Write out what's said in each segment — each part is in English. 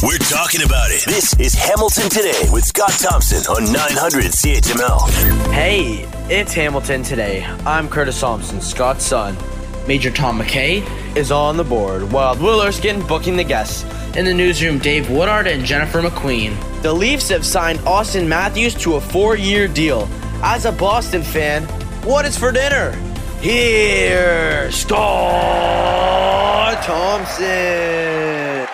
We're talking about it. This is Hamilton Today with Scott Thompson on 900 CHML. Hey, it's Hamilton Today. I'm Curtis Thompson, Scott's son. Major Tom McKay is on the board, while Will Erskine booking the guests. In the newsroom, Dave Woodard and Jennifer McQueen. The Leafs have signed Auston Matthews to a four year deal. As a Boston fan, what is for dinner? Here, Scott Thompson.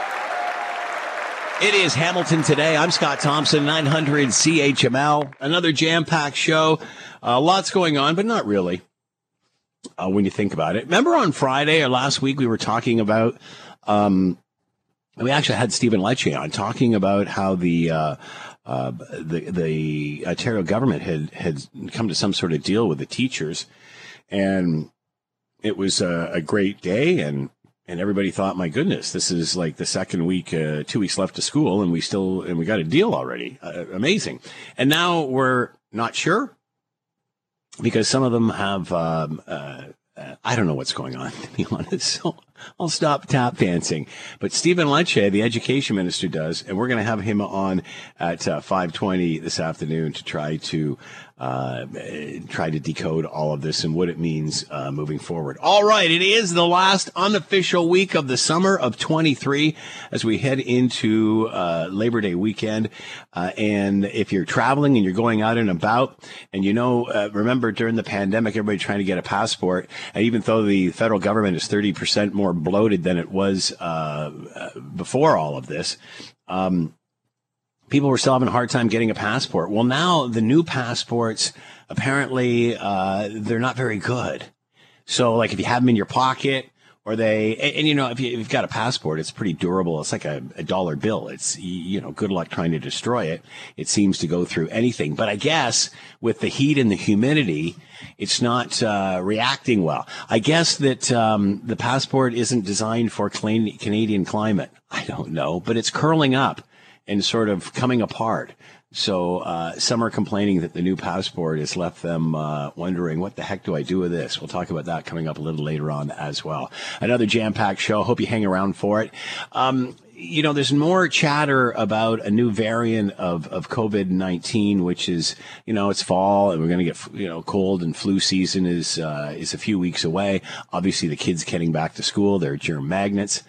It is Hamilton today. I'm Scott Thompson, 900 CHML. Another jam packed show. Uh, lots going on, but not really uh, when you think about it. Remember on Friday or last week, we were talking about, um, we actually had Stephen Lecce on talking about how the, uh, uh, the the Ontario government had had come to some sort of deal with the teachers, and it was a, a great day, and and everybody thought, my goodness, this is like the second week, uh, two weeks left of school, and we still and we got a deal already, uh, amazing. And now we're not sure because some of them have um, uh, uh, I don't know what's going on, to be honest. So I'll stop tap dancing. But Stephen Lecce, the education minister, does, and we're going to have him on at uh, 5:20 this afternoon to try to uh, try to decode all of this and what it means uh, moving forward. All right, it is the last unofficial week of the summer of 23 as we head into uh, Labor Day weekend. Uh, and if you're traveling and you're going out and about, and you know, uh, remember during the pandemic, everybody trying to get a passport, and even though the federal government is 30% more bloated than it was uh, before all of this. Um, people were still having a hard time getting a passport. Well, now the new passports apparently uh, they're not very good. So, like if you have them in your pocket, or they and, and you know if, you, have got a passport, it's pretty durable. It's like a, a, dollar bill. It's you know good luck trying to destroy it. It seems to go through anything. But I guess with the heat and the humidity, it's not uh, reacting well. I guess that um, the passport isn't designed for Canadian climate. I don't know, but it's curling up and sort of coming apart. So uh, some are complaining that the new passport has left them uh, wondering, what the heck do I do with this? We'll talk about that coming up a little later on as well. Another jam-packed show. Hope you hang around for it. Um, you know, there's more chatter about a new variant of, of COVID 19, which is, you know, it's fall and we're going to get, you know, cold and flu season is, uh, is a few weeks away. Obviously, the kids getting back to school, they're germ magnets.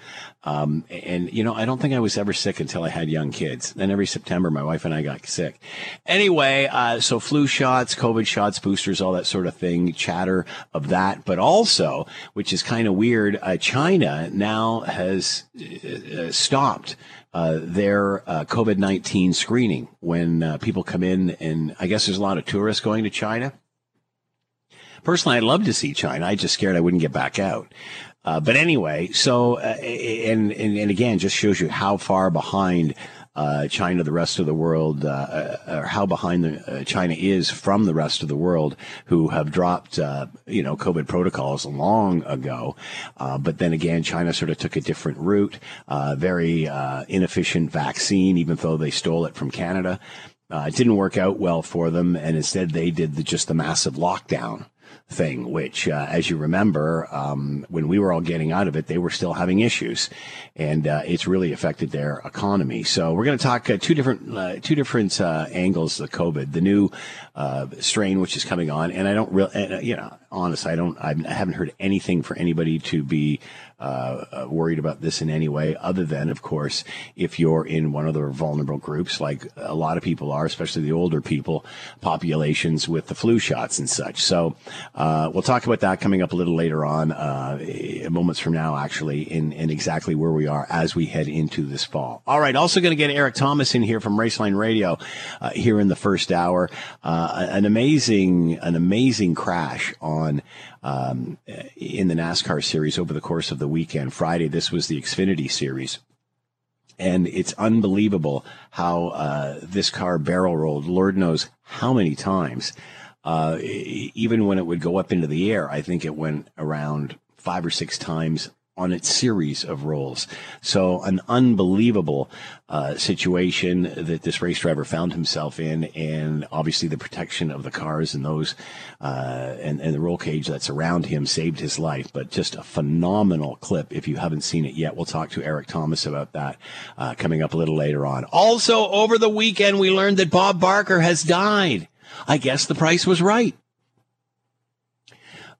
Um, and you know, I don't think I was ever sick until I had young kids. Then every September, my wife and I got sick. Anyway, uh, so flu shots, COVID shots, boosters, all that sort of thing, chatter of that. But also, which is kind of weird, uh, China now has uh, stopped uh, their uh, COVID 19 screening when uh, people come in. And I guess there's a lot of tourists going to China. Personally, I'd love to see China. I just scared I wouldn't get back out. Uh, but anyway, so uh, and, and, and again, just shows you how far behind uh, China, the rest of the world, uh, uh, or how behind the, uh, China is from the rest of the world, who have dropped, you know, COVID protocols long ago. but then again, China sort of took a different route, very inefficient vaccine, even though they stole it from Canada. it didn't work out well for them, and instead they did the, just the massive lockdown thing, which, uh, as you remember, um, when we were all getting out of it, they were still having issues, and uh, it's really affected their economy. So we're going to talk uh, two different uh, two different uh, angles of COVID, the new uh, strain which is coming on, and I don't really, you know, honest, I don't, I haven't heard anything for anybody to be uh, uh, worried about this in any way, other than, of course, if you're in one of the vulnerable groups, like a lot of people are, especially the older people, populations with the flu shots and such. So uh, we'll talk about that coming up a little later on, uh, moments from now, actually, in, in exactly where we are as we head into this fall. All right, also going to get Erik Tomas in here from Raceline Radio uh, here in the first hour. An amazing, an amazing crash on um, in the NASCAR series over the course of the weekend. Friday, this was the Xfinity series. And it's unbelievable how uh, this car barrel rolled, Lord knows how many times. Uh, even when it would go up into the air, I think it went around five or six times on its series of rolls. So an unbelievable uh, situation that this race driver found himself in, and obviously the protection of the cars and those uh, and, and the roll cage that's around him saved his life. But just a phenomenal clip. If you haven't seen it yet, we'll talk to Erik Tomas about that uh, coming up a little later on. Also, over the weekend, we learned that Bob Barker has died. I guess the price was right.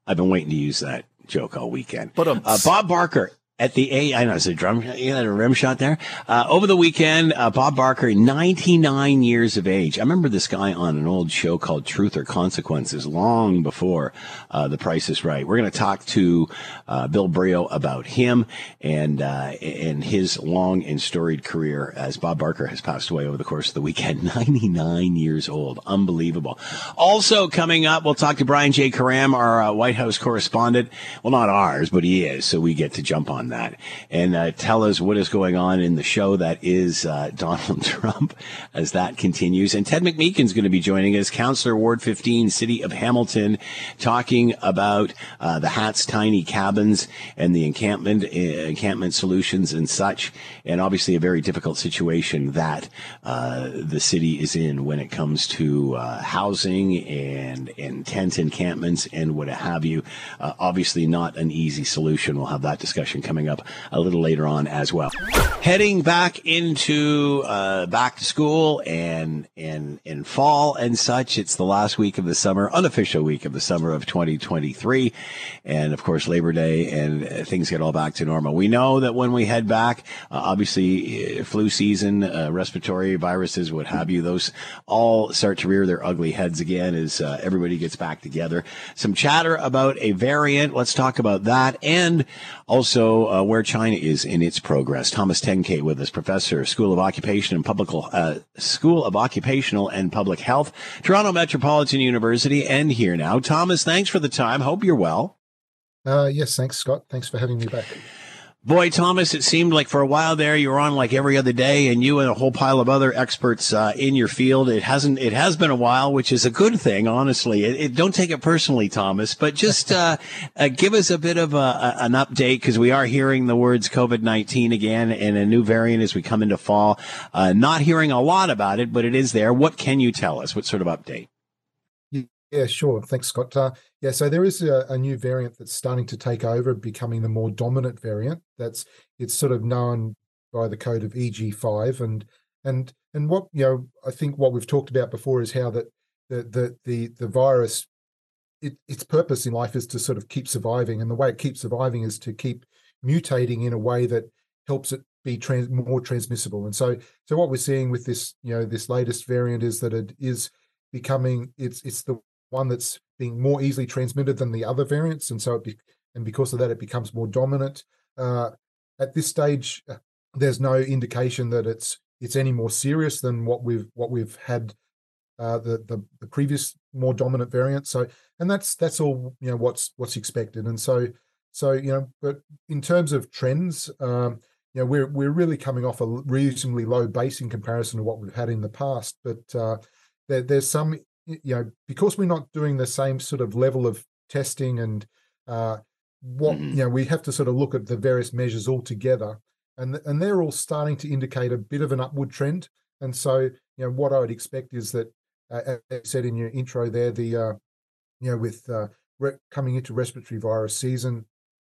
I've been waiting to use that joke all weekend. But um, uh, Bob Barker at the A, I know it's a drum, you had a rim shot there. Uh, over the weekend, uh, Bob Barker, 99 years of age. I remember this guy on an old show called Truth or Consequences long before uh, The Price is Right. We're going to talk to uh, Bill Brioux about him and uh, and his long and storied career as Bob Barker has passed away over the course of the weekend. 99 years old. Unbelievable. Also coming up, we'll talk to Brian J. Karem, our uh, White House correspondent. Well, not ours, but he is, so we get to jump on that and uh, tell us what is going on in the show that is uh, Donald Trump as that continues. And Ted McMeekin's going to be joining us, Councillor Ward 15, City of Hamilton, talking about uh, the Hats Tiny Cabins and the encampment uh, encampment solutions and such. And obviously, a very difficult situation that uh, the city is in when it comes to uh, housing and and tent encampments and what have you. obviously, not an easy solution. We'll have that discussion coming coming up a little later on as well. Heading back into uh, back to school and and in fall and such. It's the last week of the summer, unofficial week of the summer of 2023, and of course Labor Day, and uh, things get all back to normal. We know that when we head back, uh, obviously uh, flu season, uh, respiratory viruses, what have you, those all start to rear their ugly heads again as uh, everybody gets back together. Some chatter about a variant. Let's talk about that, and also uh, where China is in its progress. Thomas Tenkate with us, professor, School of Occupation and Public uh, School of Occupational and Public Health, Toronto Metropolitan University, and here now. Thomas, thanks for the time. Hope you're well. Uh, yes, thanks, Scott. Thanks for having me back. Boy, Thomas, it seemed like for a while there you were on like every other day, and you and a whole pile of other experts uh, in your field. It hasn't. It has been a while, which is a good thing, honestly. It, it, don't take it personally, Thomas, but just uh, uh, give us a bit of a, a, an update because we are hearing the words COVID nineteen again and a new variant as we come into fall. Uh, not hearing a lot about it, but it is there. What can you tell us? What sort of update? Yeah, sure. Thanks, Scott. Uh, yeah, so there is a, a, new variant that's starting to take over, becoming the more dominant variant. That's it's sort of known by the code of EG5, and and and what you know, I think what we've talked about before is how that the the the the virus, it, its purpose in life is to sort of keep surviving, and the way it keeps surviving is to keep mutating in a way that helps it be trans, more transmissible. And so, so what we're seeing with this, you know, this latest variant is that it is becoming it's it's the one that's being more easily transmitted than the other variants, and so it be, and because of that, it becomes more dominant. Uh, at this stage, uh, there's no indication that it's it's any more serious than what we've what we've had uh, the, the the previous more dominant variant. So, and that's that's all you know what's what's expected. And so, so you know, but in terms of trends, um, you know, we're we're really coming off a reasonably low base in comparison to what we've had in the past. But uh, there, there's some you know, because we're not doing the same sort of level of testing and uh, what mm-hmm. you know, we have to sort of look at the various measures all together, and and they're all starting to indicate a bit of an upward trend. And so, you know, what I would expect is that, uh, as you said in your intro there, the uh, you know, with uh, re- coming into respiratory virus season,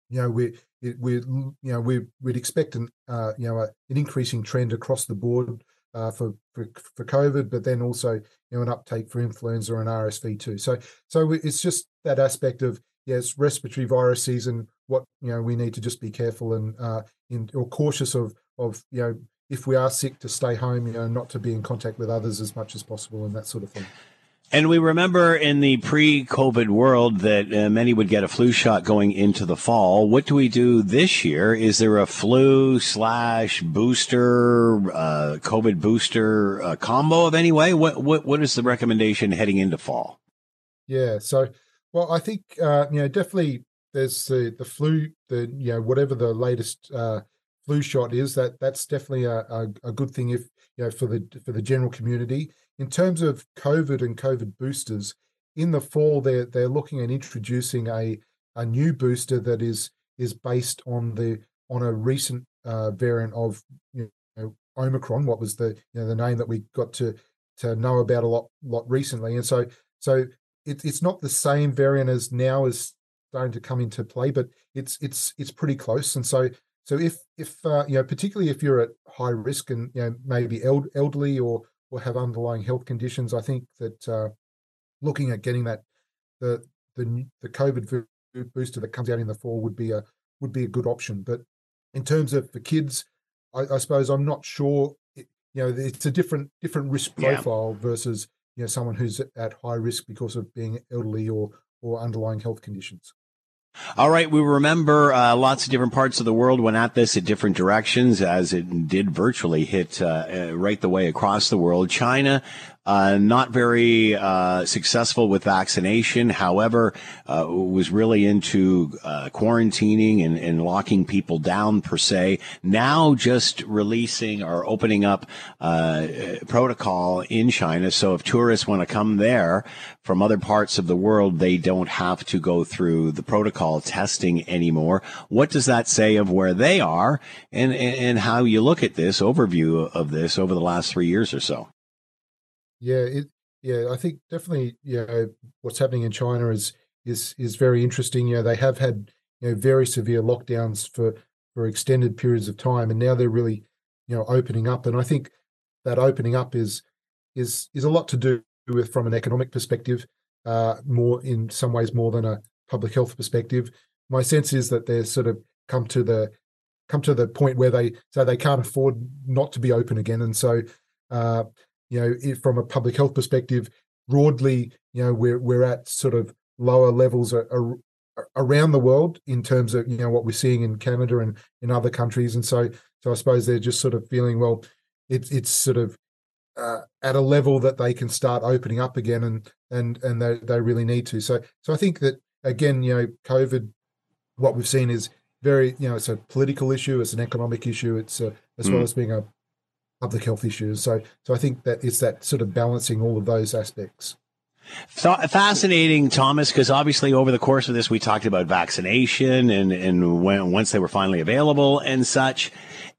you know, we we you know we we'd expect an uh, you know a, an increasing trend across the board uh, for, for for COVID, but then also you know an uptake for influenza and RSV too. So so it's just that aspect of yes, respiratory virus season. What you know we need to just be careful and uh, in or cautious of of you know if we are sick to stay home, you know, not to be in contact with others as much as possible and that sort of thing. And we remember in the pre-COVID world that uh, many would get a flu shot going into the fall. What do we do this year? Is there a flu slash booster, uh, COVID booster uh, combo of any way? What, what what is the recommendation heading into fall? Yeah, so well, I think uh, you know definitely there's the the flu, the you know whatever the latest uh, flu shot is that that's definitely a, a, a good thing if you know for the for the general community in terms of COVID and COVID boosters, in the fall they're they're looking at introducing a a new booster that is is based on the on a recent uh, variant of you know, Omicron. What was the you know the name that we got to to know about a lot lot recently, and so so it, it's not the same variant as now is starting to come into play, but it's it's it's pretty close. And so so if if uh, you know particularly if you're at high risk and you know maybe eld- elderly or or have underlying health conditions, I think that uh, looking at getting that the the the COVID booster that comes out in the fall would be a would be a good option. But in terms of the kids, I, I suppose I'm not sure. It, you know, it's a different different risk profile yeah. versus you know someone who's at high risk because of being elderly or or underlying health conditions. All right, we remember uh, lots of different parts of the world went at this in different directions, as it did virtually hit uh, right the way across the world. China uh, not very uh, successful with vaccination. However, uh, was really into uh, quarantining and, and, locking people down per se. Now, just releasing or opening up uh, protocol in China. So, if tourists want to come there from other parts of the world, they don't have to go through the protocol testing anymore. What does that say of where they are and, and how you look at this overview of this over the last three years or so? Yeah, it yeah, I think definitely, you know, what's happening in China is is is very interesting. You know, they have had, you know, very severe lockdowns for for extended periods of time and now they're really, you know, opening up and I think that opening up is is is a lot to do with from an economic perspective, uh more in some ways more than a public health perspective. My sense is that they're sort of come to the come to the point where they say they can't afford not to be open again and so uh you know, from a public health perspective, broadly, you know, we're we're at sort of lower levels around the world in terms of you know what we're seeing in Canada and in other countries, and so so I suppose they're just sort of feeling well, it's it's sort of uh, at a level that they can start opening up again, and and and they they really need to. So so I think that again, you know, COVID, what we've seen is very you know it's a political issue, it's an economic issue, it's a, as mm. well as being a public health issues. So, so I think that it's that sort of balancing all of those aspects. Fascinating, Thomas, because obviously over the course of this, we talked about vaccination and, and when, once they were finally available and such.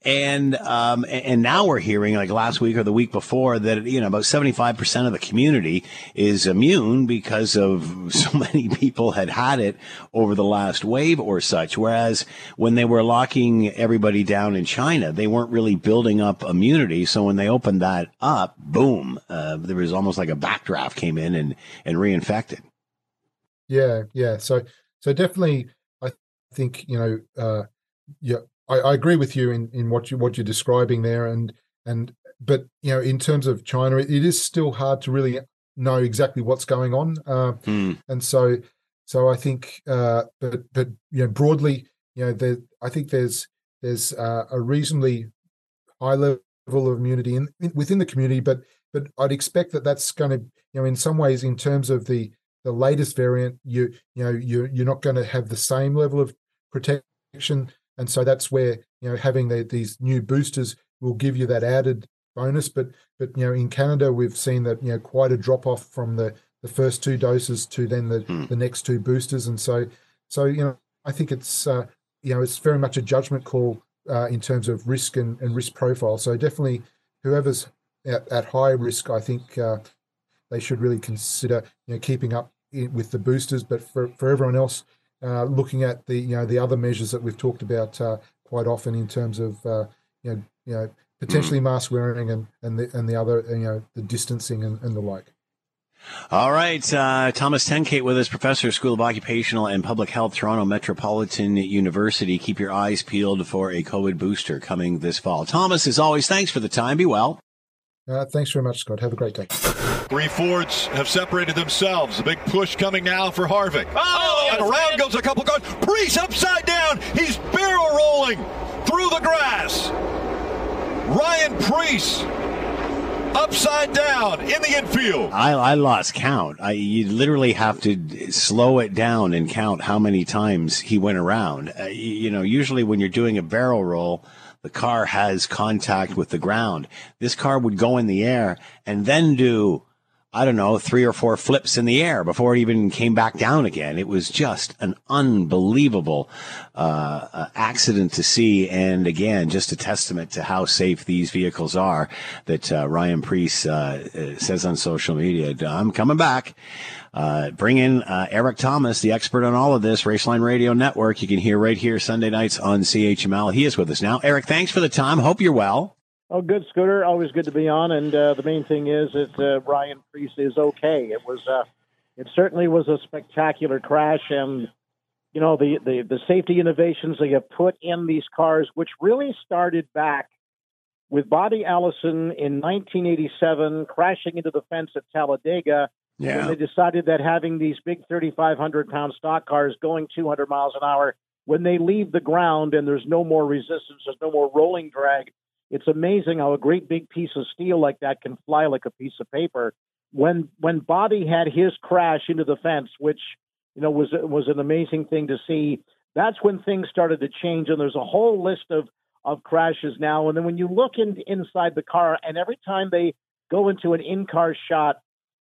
And, um, and now we're hearing like last week or the week before that, you know, about 75% of the community is immune because of so many people had had it over the last wave or such. Whereas when they were locking everybody down in China, they weren't really building up immunity. So when they opened that up, boom, uh, there was almost like a backdraft came in and, and reinfected. Yeah. Yeah. So, so definitely, I think, you know, uh, yeah, I, I, agree with you in, in what you what you're describing there, and and but you know in terms of China, it, is still hard to really know exactly what's going on, uh, mm. and so so I think, uh, but but you know broadly, you know, there I think there's there's uh, a reasonably high level of immunity in, in, within the community, but but I'd expect that that's going to you know in some ways in terms of the the latest variant, you you know you you're not going to have the same level of protection and so that's where you know having the, these new boosters will give you that added bonus. But but you know in Canada we've seen that you know quite a drop off from the the first two doses to then the mm. the next two boosters, and so so you know I think it's uh, you know it's very much a judgment call uh, in terms of risk and, and risk profile. So definitely whoever's at, at high risk, I think uh, they should really consider you know keeping up with the boosters. But for for everyone else, uh, looking at the you know the other measures that we've talked about uh, quite often in terms of uh, you know you know potentially mm. mask wearing and and the and the other you know the distancing and, and the like. All right, uh, Thomas Tenkate with us, professor, of School of Occupational and Public Health, Toronto Metropolitan University. Keep your eyes peeled for a COVID booster coming this fall. Thomas, as always, thanks for the time. Be well. Uh, thanks very much, Scott. Have a great day. Three Fords have separated themselves. A big push coming now for Harvick. Oh, and around goes a couple cars. Preece upside down. He's barrel rolling through the grass. Ryan Preece upside down in the infield. I, I lost count. I, you literally have to slow it down and count how many times he went around. Uh, you, you know, usually when you're doing a barrel roll, the car has contact with the ground. This car would go in the air and then do I don't know, three or four flips in the air before it even came back down again. It was just an unbelievable uh, uh, accident to see, and again, just a testament to how safe these vehicles are. That uh, Ryan Preece uh, uh, says on social media, "I'm coming back." Uh, bring in uh, Erik Tomas, the expert on all of this, Raceline Radio Network. You can hear right here Sunday nights on CHML. He is with us now. Erik, thanks for the time. Hope you're well. Oh, good, Scooter. Always good to be on. And uh, the main thing is that uh, Ryan Preece is okay. It was, uh, it certainly was a spectacular crash, and you know the, the the safety innovations they have put in these cars, which really started back with Bobby Allison in 1987 crashing into the fence at Talladega. Yeah. When they decided that having these big 3,500 pound stock cars going 200 miles an hour, when they leave the ground and there's no more resistance, there's no more rolling drag, it's amazing how a great big piece of steel like that can fly like a piece of paper. When when Bobby had his crash into the fence, which you know was was an amazing thing to see, that's when things started to change. And there's a whole list of of crashes now. And then when you look in, inside the car, and every time they go into an in-car shot,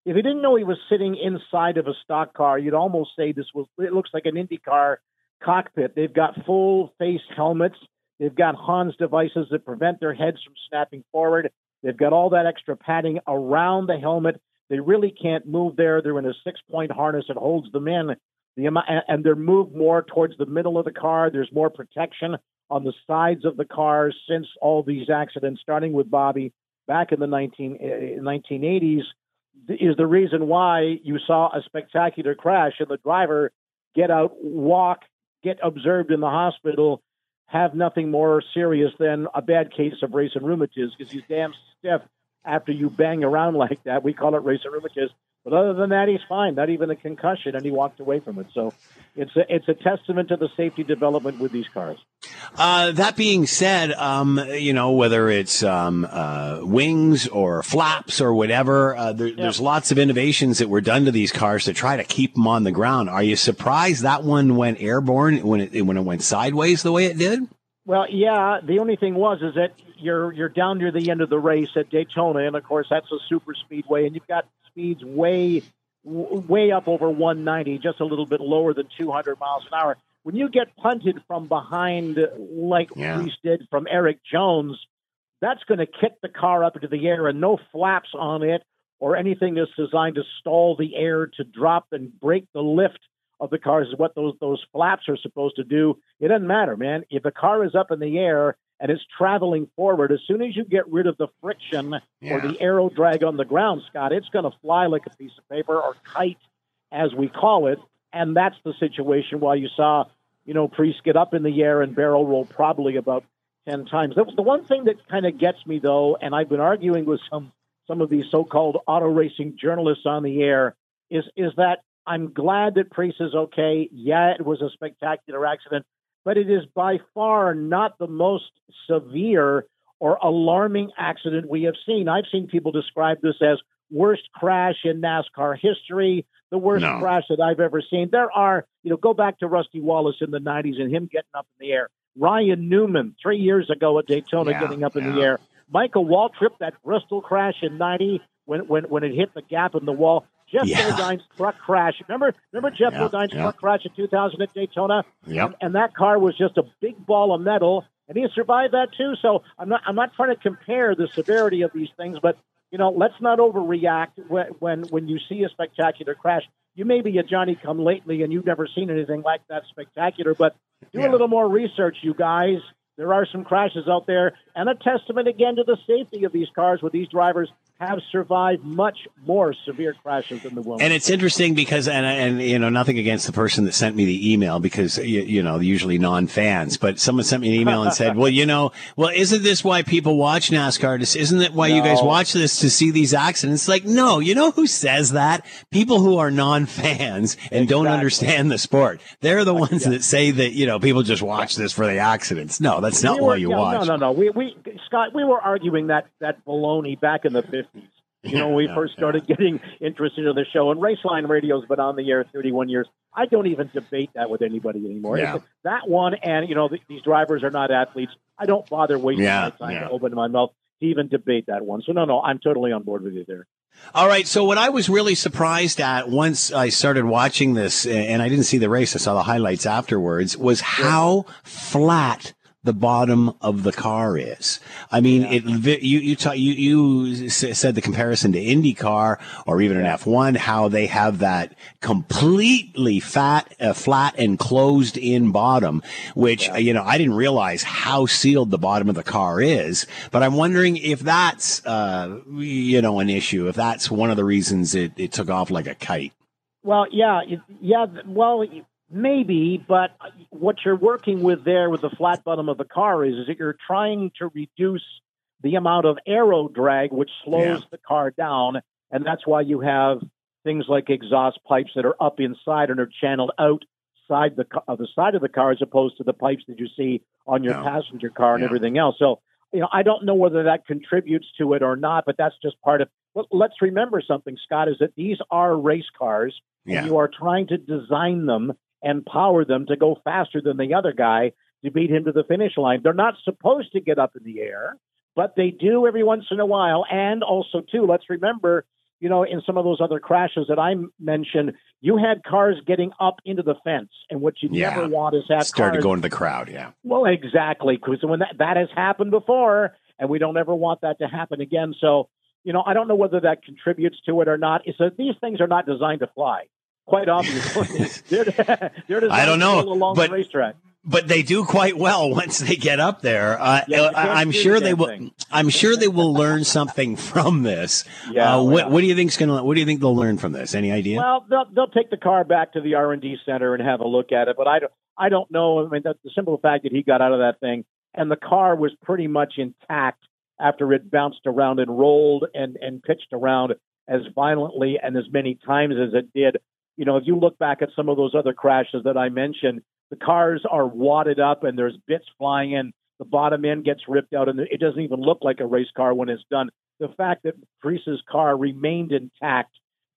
if you didn't know he was sitting inside of a stock car, you'd almost say this was it looks like an IndyCar cockpit. They've got full face helmets. They've got Hans devices that prevent their heads from snapping forward. They've got all that extra padding around the helmet. They really can't move there. They're in a six-point harness that holds them in. The and they're moved more towards the middle of the car. There's more protection on the sides of the cars since all these accidents, starting with Bobby back in the 19, eh, 1980s, is the reason why you saw a spectacular crash and the driver get out, walk, get observed in the hospital, have nothing more serious than a bad case of race and rheumatiz because he's damn stiff after you bang around like that. We call it race and rheumatiz. But other than that, he's fine. Not even a concussion, and he walked away from it. So it's a, it's a testament to the safety development with these cars. Uh, that being said, um, you know whether it's um, uh, wings or flaps or whatever, uh, there, yeah. there's lots of innovations that were done to these cars to try to keep them on the ground. Are you surprised that one went airborne when it when it went sideways the way it did? Well, yeah. The only thing was is that you're you're down near the end of the race at Daytona, and of course that's a super speedway, and you've got speeds way way up over 190, just a little bit lower than 200 miles an hour. When you get punted from behind, like yeah. Preece did from Erik Jones, that's going to kick the car up into the air, and no flaps on it or anything that's designed to stall the air to drop and break the lift of the cars is what those those flaps are supposed to do. It doesn't matter, man. If a car is up in the air and it's traveling forward, as soon as you get rid of the friction yeah. or the aero drag on the ground, Scott, it's going to fly like a piece of paper or kite, as we call it. And that's the situation while you saw, you know, Preece get up in the air and barrel roll probably about 10 times. The, the one thing that kind of gets me, though, and I've been arguing with some, some of these so called auto racing journalists on the air, is, is that I'm glad that Preece is okay. Yeah, it was a spectacular accident, but it is by far not the most severe or alarming accident we have seen. I've seen people describe this as worst crash in NASCAR history, the worst no. crash that I've ever seen. There are, you know, go back to Rusty Wallace in the 90s and him getting up in the air. Ryan Newman, three years ago at Daytona, yeah, getting up in yeah. the air. Michael Waltrip, that Bristol crash in 90 when, when, when it hit the gap in the wall. Jeff yeah. Bodine's truck crash. Remember, remember Jeff yeah, Bodine's yeah. truck crash in 2000 at Daytona? Yep. And, and that car was just a big ball of metal, and he survived that too. So I'm not, I'm not trying to compare the severity of these things, but you know, let's not overreact when when, when you see a spectacular crash. You may be a Johnny come lately, and you've never seen anything like that spectacular, but do a little more research, you guys. There are some crashes out there, and a testament again to the safety of these cars with these drivers have survived much more severe crashes than the women. And it's interesting because, and, and you know, nothing against the person that sent me the email because, you, you know, usually non-fans, but someone sent me an email and said, well, you know, well, isn't this why people watch NASCAR? Isn't it why no. you guys watch this to see these accidents? Like, no, you know who says that? People who are non-fans and exactly. don't understand the sport. They're the ones yeah. that say that, you know, people just watch this for the accidents. No, that's not we were, why you yeah, watch. No, no, no. We, we, Scott, we were arguing that, that baloney back in the 50s. You know, when we yeah, first started yeah. getting interested in the show, and Raceline Radio's been on the air 31 years. I don't even debate that with anybody anymore. Yeah. That one, and you know, th- these drivers are not athletes. I don't bother wasting my time to open my mouth to even debate that one. So no, no, I'm totally on board with you there. All right. So what I was really surprised at once I started watching this and I didn't see the race, I saw the highlights afterwards, was how flat the bottom of the car is. I mean, yeah. it, you, you, ta- you, you said the comparison to IndyCar or even an F1, how they have that completely fat, uh, flat and closed in bottom, which, yeah. you know, I didn't realize how sealed the bottom of the car is, but I'm wondering if that's, uh, you know, an issue, if that's one of the reasons it, it took off like a kite. Well, yeah, yeah. Well, Maybe, but what you're working with there with the flat bottom of the car is, is that you're trying to reduce the amount of aero drag, which slows yeah. the car down. And that's why you have things like exhaust pipes that are up inside and are channeled outside the, of the side of the car as opposed to the pipes that you see on your passenger car and yeah. everything else. So, you know, I don't know whether that contributes to it or not, but that's just part of. Well, let's remember something, Scott, is that these are race cars, yeah. and you are trying to design them and power them to go faster than the other guy to beat him to the finish line. They're not supposed to get up in the air, but they do every once in a while. And also, too, let's remember, you know, in some of those other crashes that I mentioned, you had cars getting up into the fence, and what you yeah. never want is that started cars, to go into the crowd. Yeah. Well, exactly, because when that that has happened before, and we don't ever want that to happen again. So. You know, I don't know whether that contributes to it or not. Is that these things are not designed to fly quite obviously. they're, they're I don't know, along but, the racetrack. But they do quite well once they get up there. Uh, yeah, I'm sure they will. Thing. I'm sure they will learn something from this. Yeah, uh, what, what, do you think's going to? What do you think they'll learn from this? Any idea? Well, they'll, they'll take the car back to the R and D center and have a look at it. But I don't. I don't know. I mean, the simple fact that he got out of that thing and the car was pretty much intact after it bounced around and rolled and and pitched around as violently and as many times as it did you know, if you look back at some of those other crashes that I mentioned, the cars are wadded up and there's bits flying in. The bottom end gets ripped out, and it doesn't even look like a race car when it's done. The fact that Preece's car remained intact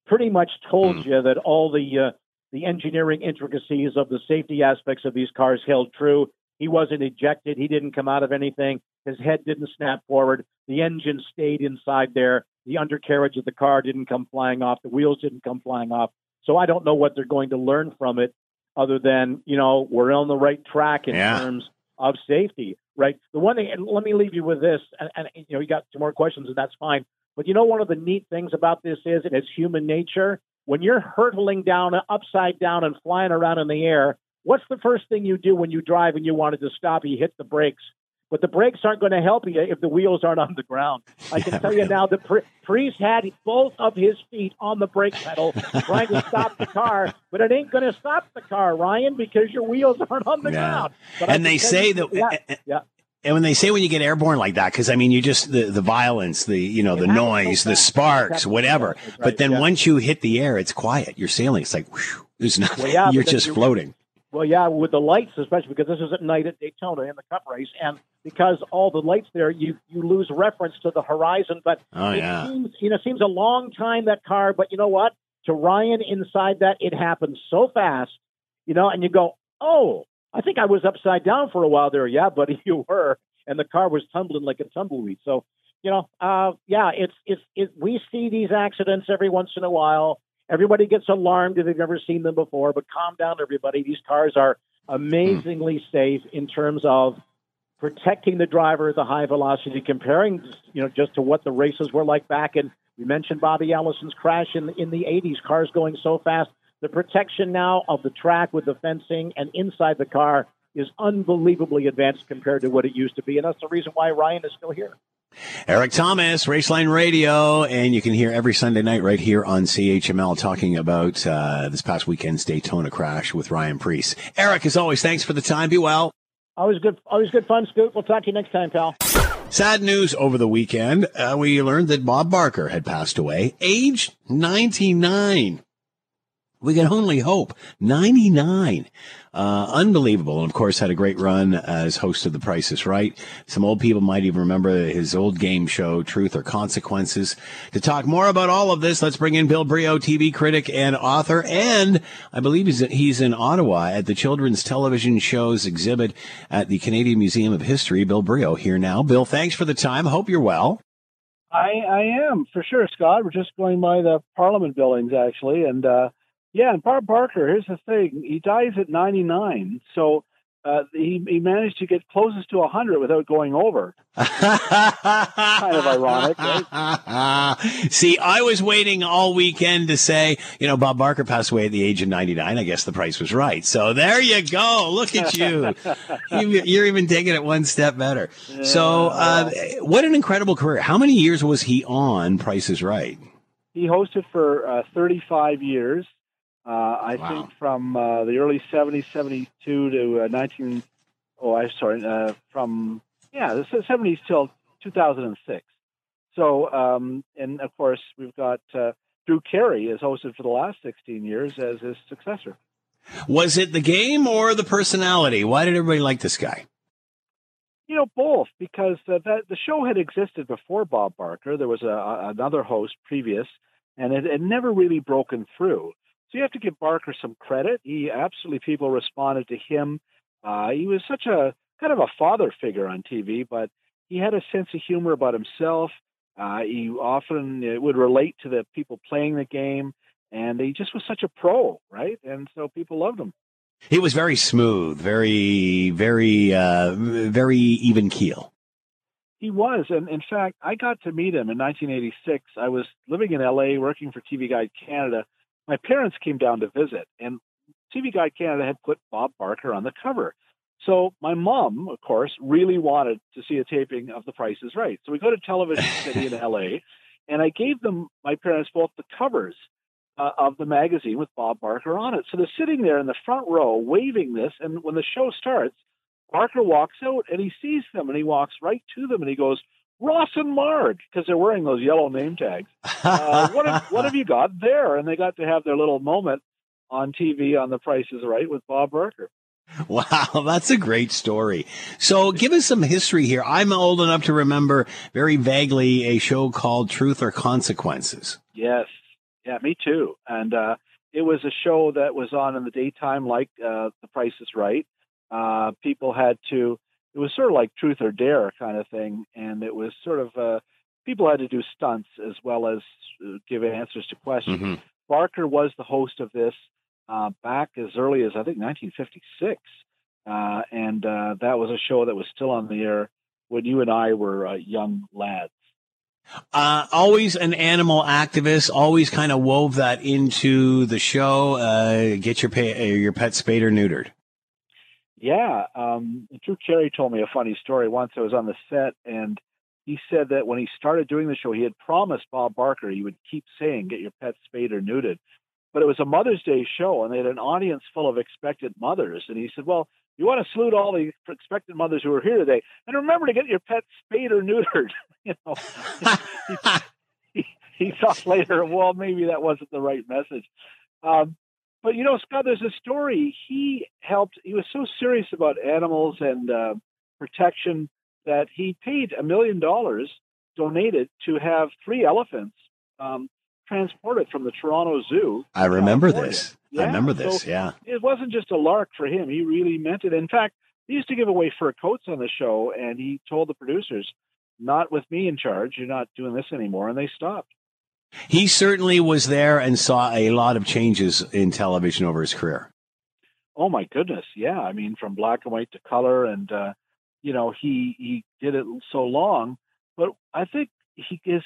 pretty much told mm. you that all the uh, the engineering intricacies of the safety aspects of these cars held true. He wasn't ejected. He didn't come out of anything. His head didn't snap forward. The engine stayed inside there. The undercarriage of the car didn't come flying off. The wheels didn't come flying off. So I don't know what they're going to learn from it other than, you know, we're on the right track in yeah. terms of safety, right? The one thing, and let me leave you with this, and, and, you know, you got some more questions, and that's fine. But you know, one of the neat things about this is, and it's human nature, when you're hurtling down, upside down, and flying around in the air, what's the first thing you do when you drive and you wanted to stop? You hit the brakes but the brakes aren't going to help you if the wheels aren't on the ground. I can yeah, tell really. you now, the Preece had both of his feet on the brake pedal trying to stop the car, but it ain't going to stop the car, Ryan, because your wheels aren't on the yeah. ground. But and they say you, that. Yeah, yeah. And when they say when you get airborne like that, because I mean, you just the, the violence, the you know, the noise, the sparks, whatever. Right, but then yeah. once you hit the air, it's quiet. You're sailing. It's like whew, there's nothing. Well, yeah, you're just floating. Well, yeah, with the lights, especially because this is at night at Daytona in the Cup race, and because all the lights there, you you lose reference to the horizon. But oh, it yeah. seems you know seems a long time that car, but you know what? To Ryan inside that, it happened so fast, you know, and you go, oh, I think I was upside down for a while there. Yeah, buddy, you were, and the car was tumbling like a tumbleweed. So, you know, uh, yeah, it's it's it, we see these accidents every once in a while. Everybody gets alarmed if they've never seen them before, but calm down, everybody. These cars are amazingly mm. safe in terms of protecting the driver at the high velocity, comparing, you know, just to what the races were like back in. We mentioned Bobby Allison's crash in in the 80s, cars going so fast. The protection now of the track with the fencing and inside the car is unbelievably advanced compared to what it used to be, and that's the reason why Ryan is still here. Erik Tomas, Raceline Radio, and you can hear every Sunday night right here on CHML talking about uh, this past weekend's Daytona crash with Ryan Preece. Erik, as always, thanks for the time. Be well. Always good, always good fun, Scoot. We'll talk to you next time, pal. Sad news over the weekend. Uh, we learned that Bob Barker had passed away, age 99. We can only hope. 99. Uh, unbelievable. And of course, had a great run as host of The Price is Right. Some old people might even remember his old game show, Truth or Consequences. To talk more about all of this, let's bring in Bill Brioux, TV critic and author. And I believe he's, he's in Ottawa at the Children's Television Shows exhibit at the Canadian Museum of History. Bill Brioux here now. Bill, thanks for the time. Hope you're well. I, I am for sure, Scott. We're just going by the Parliament buildings, actually, and uh, yeah. And Bob Barker, here's the thing: he dies at 99, so uh, he he managed to get closest to 100 without going over. kind of ironic, right? See, I was waiting all weekend to say, you know, Bob Barker passed away at the age of 99. I guess the price was right. So there you go. Look at you. You're even taking it one step better. So, uh, what an incredible career. How many years was he on Price is Right? He hosted for uh, 35 years. Uh, I Wow. think from uh, the early 70s, 72 to uh, 19. Oh, I'm sorry. Uh, from yeah, the 70s till 2006. So, um, and of course, we've got uh, Drew Carey has hosted for the last 16 years as his successor. Was it the game or the personality? Why did everybody like this guy? You know, both because uh, that the show had existed before Bob Barker. There was a, another host previous, and it had never really broken through. So you have to give Barker some credit. He absolutely people responded to him. Uh, he was such a kind of a father figure on TV, but he had a sense of humor about himself. Uh, he often uh, would relate to the people playing the game, and he just was such a pro, right? And so people loved him. He was very smooth, very, very, uh, very even keel. He was, and in fact, I got to meet him in 1986. I was living in LA, working for TV Guide Canada. My parents came down to visit, and TV Guide Canada had put Bob Barker on the cover. So my mom, of course, really wanted to see a taping of The Price is Right. So we go to Television City in LA, and I gave them, my parents, both the covers uh, of the magazine with Bob Barker on it. So they're sitting there in the front row waving this, and when the show starts, Barker walks out and he sees them and he walks right to them and he goes, Ross and Marg, because they're wearing those yellow name tags. Uh, what, have, what have you got there? And they got to have their little moment on TV on The Price is Right with Bob Barker. Wow, that's a great story. So give us some history here. I'm old enough to remember very vaguely a show called Truth or Consequences. Yes. Yeah, me too. And uh, it was a show that was on in the daytime, like uh, The Price is Right. Uh, people had to, it was sort of like Truth or Dare kind of thing. And it was sort of, uh, people had to do stunts as well as uh, give answers to questions. Mhm. Barker was the host of this uh, back as early as, I think, 1956. Uh, and uh, that was a show that was still on the air when you and I were uh, young lads. Uh, always an animal activist, always kind of wove that into the show. Uh, get your, pa- uh, your pet spayed or neutered. Yeah, um, Drew Carey told me a funny story once. I was on the set, and he said that when he started doing the show, he had promised Bob Barker he would keep saying, "Get your pet spayed or neutered." But it was a Mother's Day show, and they had an audience full of expectant mothers. And he said, "Well, you want to salute all the expectant mothers who are here today, and remember to get your pet spayed or neutered." you know, he, thought later, well, maybe that wasn't the right message. Um, but you know, Scott, there's a story. He helped. He was so serious about animals and uh, protection that he paid a million dollars donated to have three elephants um, transported from the Toronto Zoo. I remember California. this. I remember this. so yeah. It wasn't just a lark for him. He really meant it. In fact, he used to give away fur coats on the show, and he told the producers, "Not with me in charge. You're not doing this anymore." And they stopped. He certainly was there and saw a lot of changes in television over his career. Oh my goodness, yeah. I mean, from black and white to color, and uh, you know, he he did it so long. But I think he is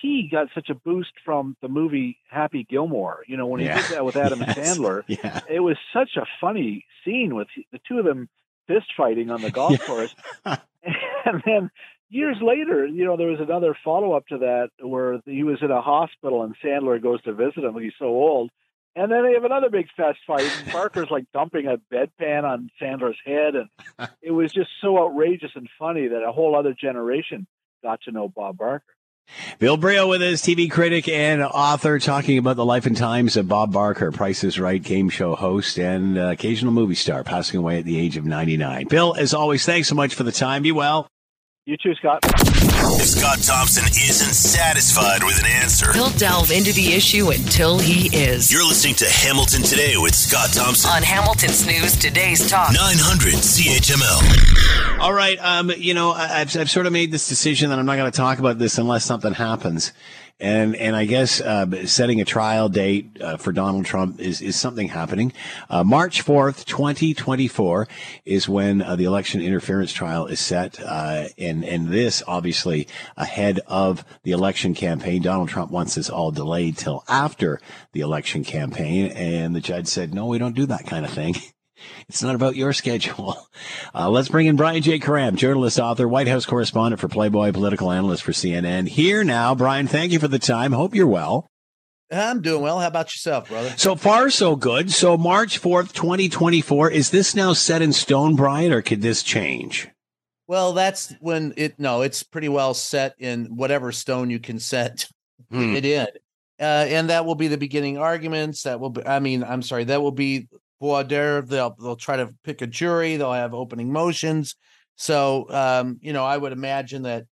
he got such a boost from the movie Happy Gilmore. You know, when he Yeah. did that with Adam Yes. Sandler, Yeah. it was such a funny scene with the two of them fist fighting on the golf course. and then years later, you know, there was another follow up to that where he was in a hospital and Sandler goes to visit him. He's so old. And then they have another big fist fight. And Barker's like dumping a bedpan on Sandler's head. And it was just so outrageous and funny that a whole other generation got to know Bob Barker. Bill Brioux with us, TV critic and author, talking about the life and times of Bob Barker, Price is Right game show host and uh, occasional movie star, passing away at the age of 99. Bill, as always, thanks so much for the time. Be well. You too, Scott. If Scott Thompson isn't satisfied with an answer, He'll delve into the issue until he is. you're listening to Hamilton Today with Scott Thompson. On Hamilton's News Today's Talk. 900 CHML. All right. Um, you know, I- I've, I've sort of made this decision that I'm not going to talk about this unless something happens. And, and I guess, uh, setting a trial date, uh, for Donald Trump is, is something happening. Uh, March 4th, 2024 is when, uh, the election interference trial is set. Uh, and, and this obviously ahead of the election campaign. Donald Trump wants this all delayed till after the election campaign. And the judge said, no, we don't do that kind of thing. It's not about your schedule. Uh, let's bring in Brian J. Karem, journalist, author, White House correspondent for Playboy, political analyst for CNN. Here now, Brian, thank you for the time. Hope you're well. I'm doing well. How about yourself, brother? So far, so good. So March 4th, 2024, is this now set in stone, Brian, or could this change? Well, that's when it no, it's pretty well set in whatever stone you can set Hmm. it in. Uh, and that will be the beginning arguments. That will be I mean, I'm sorry, that will be voir dire. They'll they'll try to pick a jury, they'll have opening motions. So um, you know, I would imagine that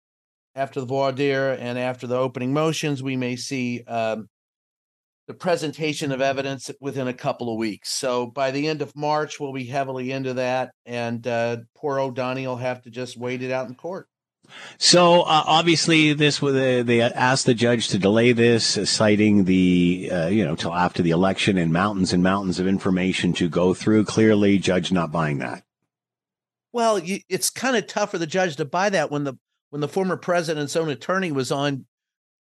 after the voir dire and after the opening motions, we may see um the presentation of evidence within a couple of weeks. So by the end of March, we'll be heavily into that, and uh, poor O'Donnell will have to just wait it out in court. So uh, obviously, this they asked the judge to delay this, uh, citing the uh, you know till after the election and mountains and mountains of information to go through. Clearly, judge not buying that. Well, you, it's kind of tough for the judge to buy that when the when the former president's own attorney was on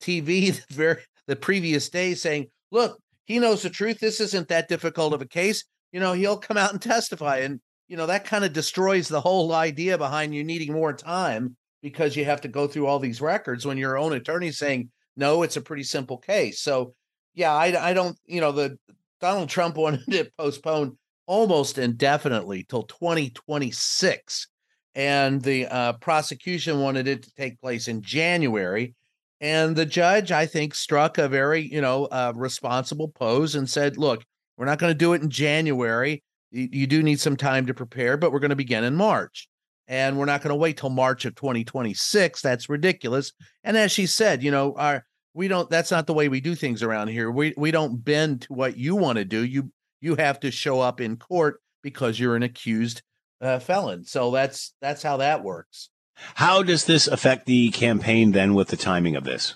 TV the very the previous day saying, "Look, he knows the truth. This isn't that difficult of a case. You know, he'll come out and testify." And you know that kind of destroys the whole idea behind you needing more time because you have to go through all these records when your own attorney's saying, "No, it's a pretty simple case." So, yeah, I I don't, you know, the Donald Trump wanted it postponed almost indefinitely till 2026 and the uh, prosecution wanted it to take place in January. And the judge, I think, struck a very, you know, uh, responsible pose and said, "Look, we're not going to do it in January. You, you do need some time to prepare, but we're going to begin in March, and we're not going to wait till March of 2026. That's ridiculous." And as she said, you know, our we don't. That's not the way we do things around here. We we don't bend to what you want to do. You you have to show up in court because you're an accused uh, felon. So that's that's how that works. How does this affect the campaign then with the timing of this?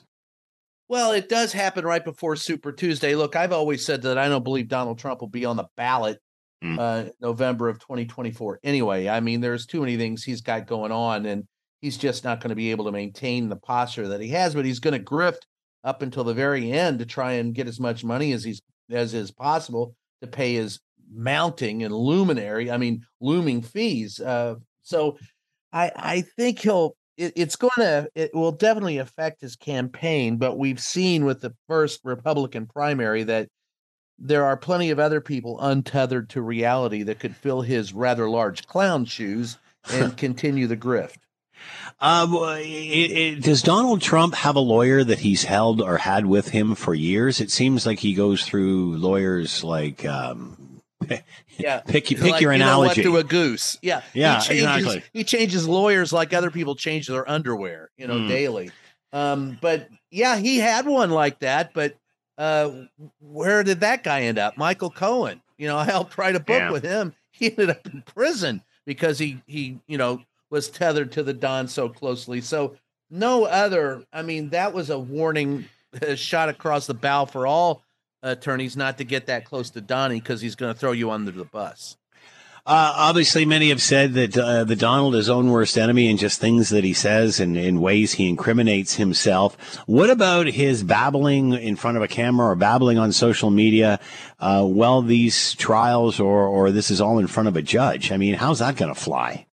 Well, it does happen right before Super Tuesday. Look, I've always said that I don't believe Donald Trump will be on the ballot Mm. uh, November of 2024. Anyway, I mean, there's too many things he's got going on, and he's just not going to be able to maintain the posture that he has. But he's going to grift up until the very end to try and get as much money as he's as is possible to pay his mounting and luminary, I mean, looming fees. Uh, so I I think he'll it, it's going to it will definitely affect his campaign, but we've seen with the first Republican primary that there are plenty of other people untethered to reality that could fill his rather large clown shoes and continue the grift. Um, it, it, does Donald Trump have a lawyer that he's held or had with him for years? It seems like he goes through lawyers like um, Yeah, pick pick Like, your you analogy. to a goose. Yeah, Yeah, he changes, exactly. He changes lawyers like other people change their underwear, you know, Mm. daily. Um, but yeah, he had one like that. But uh, where did that guy end up? Michael Cohen. You know, I helped write a book Yeah. with him. He ended up in prison because he he you know was tethered to the Don so closely. So no other. I mean, that was a warning shot across the bow for all attorneys not to get that close to Donnie because he's going to throw you under the bus. Uh, obviously, many have said that uh, the Donald is own worst enemy and just things that he says and in ways he incriminates himself. What about his babbling in front of a camera or babbling on social media? Uh, well, these trials or or this is all in front of a judge. I mean, how's that going to fly?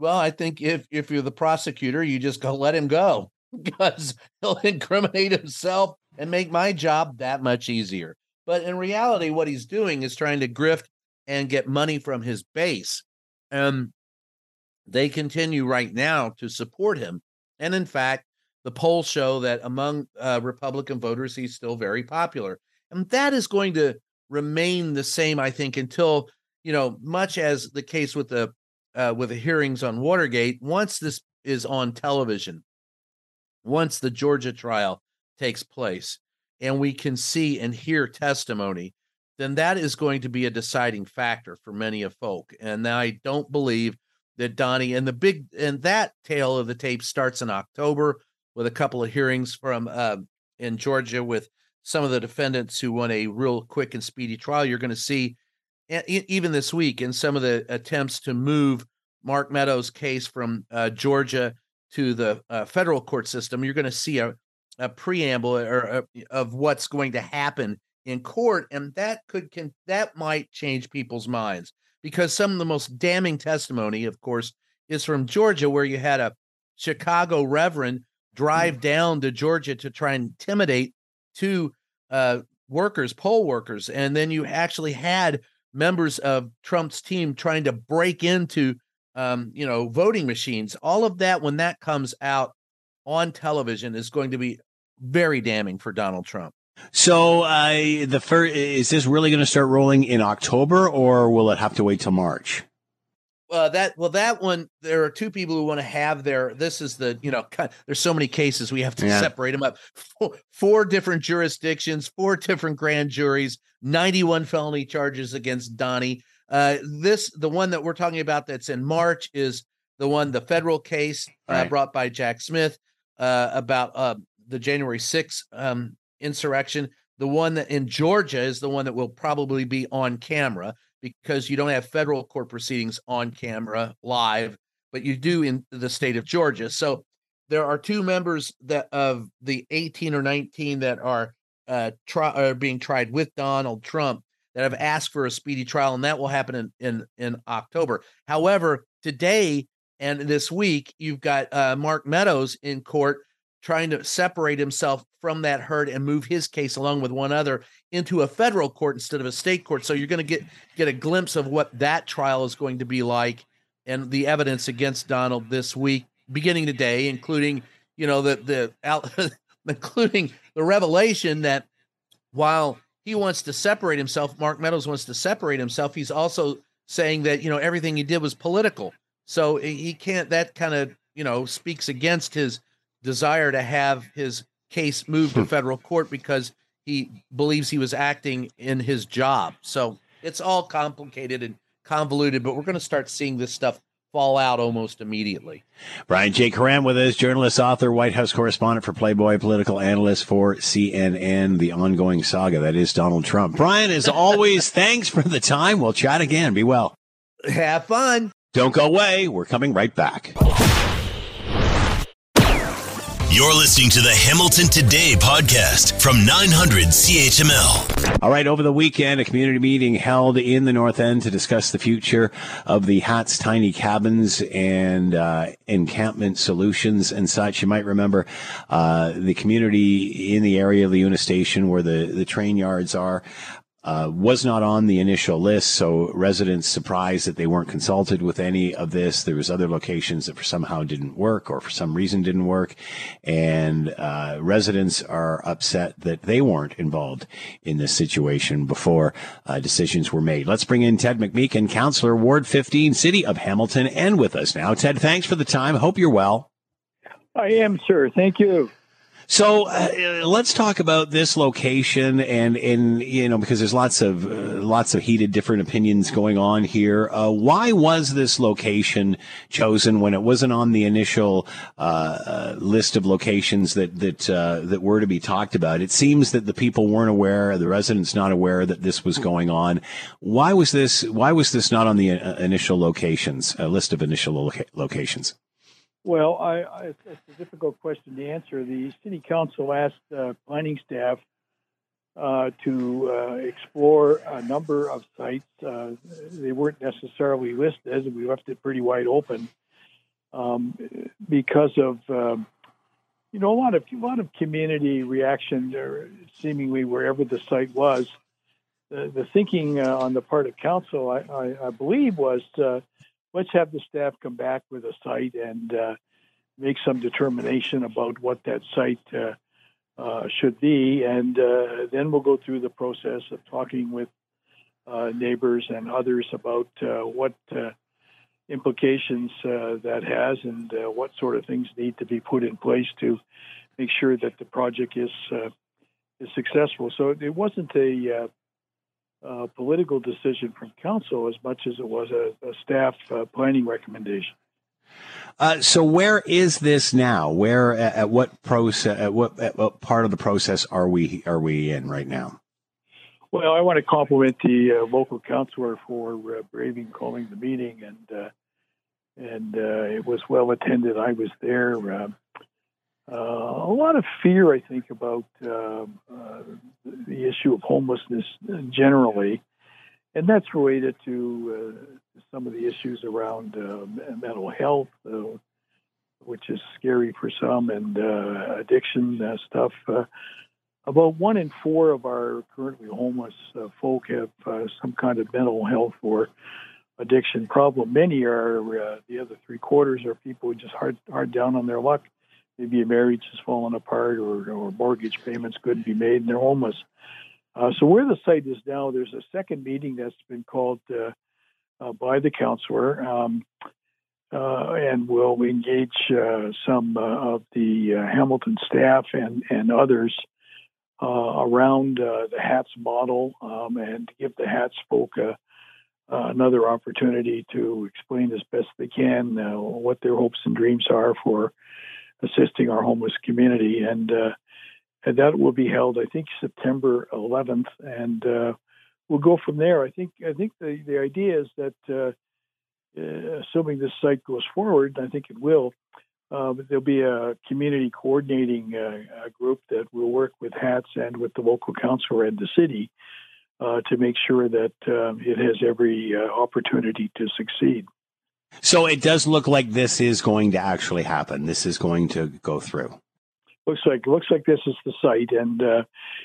Well, I think if if you're the prosecutor, you just go let him go because he'll incriminate himself and make my job that much easier. But in reality, what he's doing is trying to grift and get money from his base. And they continue right now to support him. And in fact, the polls show that among uh, Republican voters, he's still very popular. And that is going to remain the same, I think, until, you know, much as the case with the uh, with the hearings on Watergate, once this is on television, once the Georgia trial takes place and we can see and hear testimony, then that is going to be a deciding factor for many of folk. And I don't believe that Donnie and the big and that tale of the tape starts in October with a couple of hearings from uh, in Georgia with some of the defendants who want a real quick and speedy trial. You're going to see even this week in some of the attempts to move Mark Meadows' case from uh, Georgia to the uh, federal court system. You're going to see a, a preamble or, uh, of what's going to happen in court, and that could can that might change people's minds because some of the most damning testimony, of course, is from Georgia, where you had a Chicago reverend drive mm. down to Georgia to try and intimidate two uh, workers, poll workers, and then you actually had members of Trump's team trying to break into, um, you know, voting machines. All of that, when that comes out on television, is going to be very damning for Donald Trump. So, uh, the first is this really going to start rolling in October, or will it have to wait till March? uh, that well that one there are two people who want to have their this is the you know there's so many cases we have to yeah. separate them up four, four, different jurisdictions four different grand juries 91 felony charges against donnie uh, this the one that we're talking about that's in march is the one the federal case uh, right. brought by jack smith uh, about uh, the january 6th um, insurrection the one that in georgia is the one that will probably be on camera because you don't have federal court proceedings on camera live, but you do in the state of Georgia. So there are two members that of the 18 or 19 that are uh, are being tried with Donald Trump that have asked for a speedy trial, and that will happen in in, in October. However, today and this week, you've got uh, Mark Meadows in court trying to separate himself from that herd and move his case along with one other into a federal court instead of a state court. So you're going to get get a glimpse of what that trial is going to be like and the evidence against Donald this week, beginning today, including you know the the including the revelation that while he wants to separate himself, Mark Meadows wants to separate himself. He's also saying that you know everything he did was political. So he can't. That kind of you know speaks against his desire to have his case moved to hmm. federal court because he believes he was acting in his job. So it's all complicated and convoluted, but we're going to start seeing this stuff fall out almost immediately. Brian J. Karem with us, journalist, author, White House correspondent for Playboy, political analyst for CNN, the ongoing saga that is Donald Trump. Brian, as always, thanks for the time. We'll chat again. Be well. Have fun. Don't go away. We're coming right back. You're listening to the Hamilton Today podcast from 900 CHML. All right, over the weekend, a community meeting held in the North End to discuss the future of the Hats Tiny Cabins and uh, encampment solutions and such. You might remember uh, the community in the area of the LIUNA Station where the, the train yards are uh, was not on the initial list, so residents surprised that they weren't consulted with any of this. There was other locations that for somehow didn't work or for some reason didn't work, and uh, residents are upset that they weren't involved in this situation before uh, decisions were made. Let's bring in Ted McMeekin, Councillor Ward 15, City of Hamilton, and with us now. Ted, thanks for the time. Hope you're well. I am, sir. Thank you. So uh, let's talk about this location, and and you know because there's lots of uh, lots of heated different opinions going on here. Uh, why was this location chosen when it wasn't on the initial uh, uh, list of locations that that uh, that were to be talked about? It seems that the people weren't aware, the residents not aware that this was going on. Why was this? Why was this not on the initial locations list of initial loca- locations? Well, I, I, it's a difficult question to answer. The city council asked uh, planning staff uh, to uh, explore a number of sites. Uh, they weren't necessarily listed. We left it pretty wide open um, because of um, you know a lot of a lot of community reaction, there, seemingly wherever the site was. The, the thinking uh, on the part of council, I, I, believe, was let's have the staff come back with a site and uh, make some determination about what that site uh, uh, should be, and uh, then we'll go through the process of talking with uh, neighbors and others about uh, what implications that has and what sort of things need to be put in place to make sure that the project is is successful. So it wasn't a uh, political decision from council as much as it was a, a staff uh, planning recommendation. Uh, so where is this now? Where at, at what process? At what, at what part of the process are we are we in right now? Well, I want to compliment the uh, local councilor for uh, braving calling the meeting, and uh, and uh, it was well attended. I was there. Uh, uh, a lot of fear, I think, about um, the issue of homelessness generally, and that's related to some of the issues around mental health, which is scary for some, and addiction stuff about one in four of our currently homeless uh, folk have uh, some kind of mental health or addiction problem. Many are uh, the other three quarters are people who just hard hard down on their luck. Maybe a marriage has fallen apart, or, or mortgage payments couldn't be made, and they're homeless. Uh, so where the site is now, there's a second meeting that's been called uh, uh, by the counselor, um, and we'll engage some of the Hamilton staff and and others uh, around uh, the HATS model um, and give the HATS folk uh, another opportunity to explain as best they can what their hopes and dreams are for assisting our homeless community. And, and that will be held, I think, September 11th. And we'll go from there. I think I think the, the idea is that uh, assuming this site goes forward, I think it will, uh, there'll be a community coordinating uh, group that will work with HATS and with the local council and the city uh, to make sure that it has every uh, opportunity to succeed. So it does look like this is going to actually happen. This is going to go through. Looks like looks like this is the site, and uh,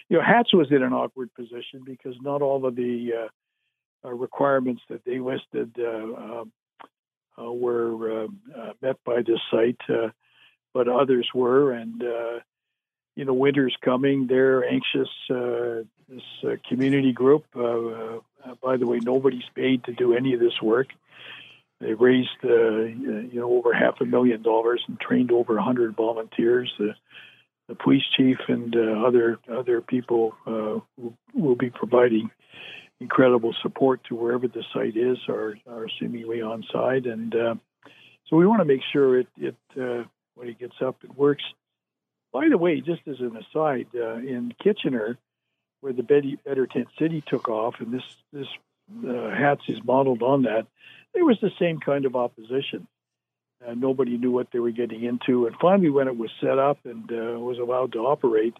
you know, HATS was in an awkward position because not all of the uh, requirements that they listed um, uh, were uh, uh, met by this site, but others were. And, you know, winter's coming. They're anxious. this community group, by the way, nobody's paid to do any of this work. They raised, you know, over half a million dollars and trained over a hundred volunteers. The, the police chief and uh, other other people uh, will be providing incredible support to wherever the site is are, are seemingly on site. And uh, so we want to make sure it, it uh, when it gets up, it works. By the way, just as an aside, uh, in Kitchener, where the Better Tent City took off, and this this uh, hats is modeled on that, there was the same kind of opposition. Uh, nobody knew what they were getting into, and finally, when it was set up and uh, was allowed to operate,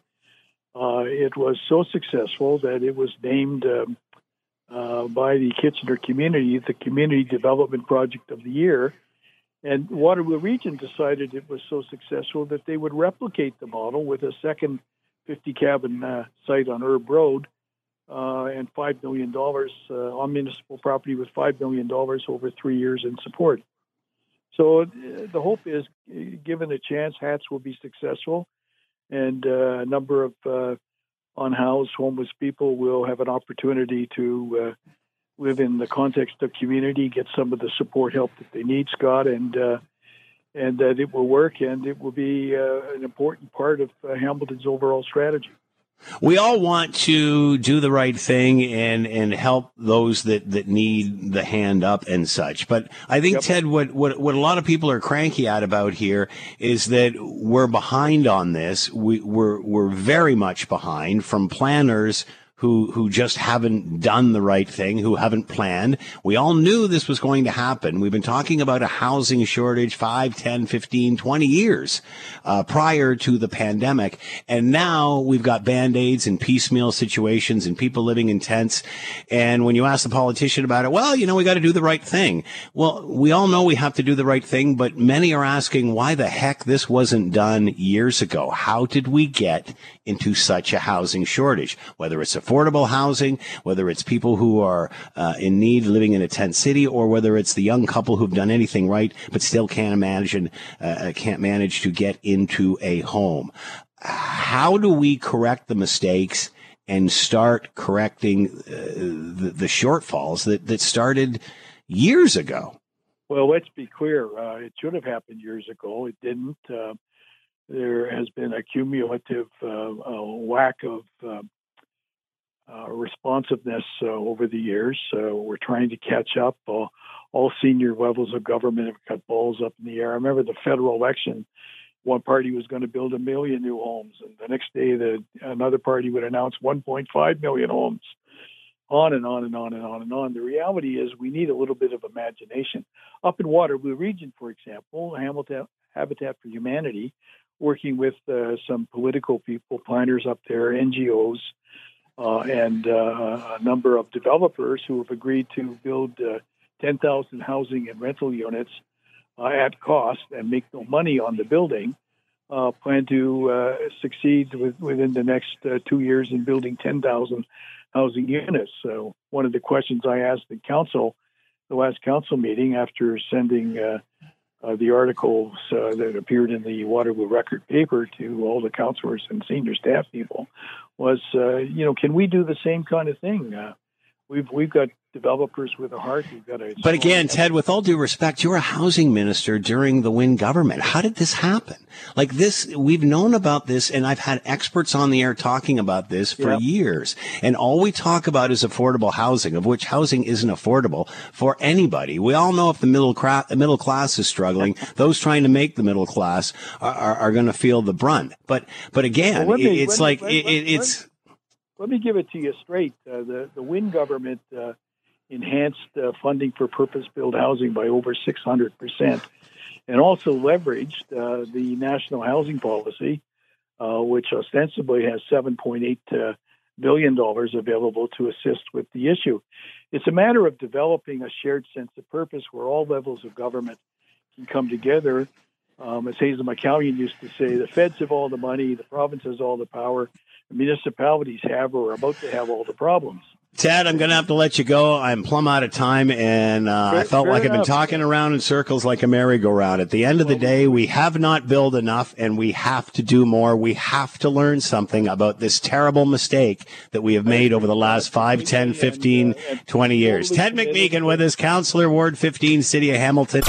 uh, it was so successful that it was named um, uh, by the Kitchener community, the Community Development Project of the Year. And Waterloo Region decided it was so successful that they would replicate the model with a second 50 cabin uh, site on Erb Road uh, and $5 million uh, on municipal property with $5 million over three years in support. So uh, the hope is, given a chance, HATS will be successful, and uh, a number of unhoused homeless people will have an opportunity to uh, live in the context of community, get some of the support help that they need, Scott, and uh, and that it will work and it will be uh, an important part of uh, Hamilton's overall strategy we all want to do the right thing and and help those that that need the hand up and such. But I think yep. Ted, what what what a lot of people are cranky at about here is that we're behind on this. We we're we're very much behind from planners who who just haven't done the right thing, who haven't planned. We all knew this was going to happen. We've been talking about a housing shortage 5, 10, 15, 20 years uh, prior to the pandemic. And now we've got band-aids and piecemeal situations and people living in tents. And when you ask the politician about it, well, you know, we got to do the right thing. Well, we all know we have to do the right thing, but many are asking why the heck this wasn't done years ago. How did we get into such a housing shortage? Whether it's a affordable housing, whether it's people who are uh, in need living in a tent city, or whether it's the young couple who've done anything right but still can't imagine, uh, uh, can't manage to get into a home. How do we correct the mistakes and start correcting uh, the, the shortfalls that, that started years ago? Well, let's be clear. Uh, it should have happened years ago. It didn't. Uh, there has been a cumulative uh, lack of um, uh, responsiveness uh, over the years. So we're trying to catch up. all senior levels of government have got balls up in the air. I remember the federal election. One party was going to build a million new homes, and the next day, the another party would announce 1.5 million homes on and on and on and on and on. The reality is we need a little bit of imagination. Up in Waterloo Region, for example, Hamilton Habitat for Humanity, working with uh, some political people, planners up there, NGOs, uh, and uh, a number of developers who have agreed to build uh, 10,000 housing and rental units uh, at cost and make no money on the building. Uh, plan to succeed with, within the next two years in building 10,000 housing units. So one of the questions I asked the council, the last council meeting, after sending uh, the articles uh, that appeared in the Waterloo Record paper to all the councilors and senior staff people, was uh, you know can we do the same kind of thing? Uh, we've we've got developers with a heart. We've got a. But again, Ted, with all due respect, you were a housing minister during the Wynne government. How did this happen? Like this, we've known about this, and I've had experts on the air talking about this for yep. years. And all we talk about is affordable housing, of which housing isn't affordable for anybody. We all know if the middle, cra- middle class is struggling, those trying to make the middle class are, are, are going to feel the brunt. But but again, well, me, it's like it, it's. Let me give it to you straight. Uh, the the Wynne government. Uh, enhanced uh, funding for purpose-built housing by over 600 percent, and also leveraged uh, the national housing policy, uh, which ostensibly has 7.8 uh, billion dollars available to assist with the issue. It's a matter of developing a shared sense of purpose where all levels of government can come together. Um, as Hazel McCallion used to say, the feds have all the money, the province has all the power, the municipalities have or are about to have all the problems. Ted, I'm going to have to let you go. I'm plumb out of time, and uh, fair, I felt like I've been talking around in circles like a merry-go-round. At the end of the day, we have not built enough, and we have to do more. We have to learn something about this terrible mistake that we have made over the last 5, 10, 15, 20 years. Ted McMeekin with us, Councillor Ward 15, City of Hamilton.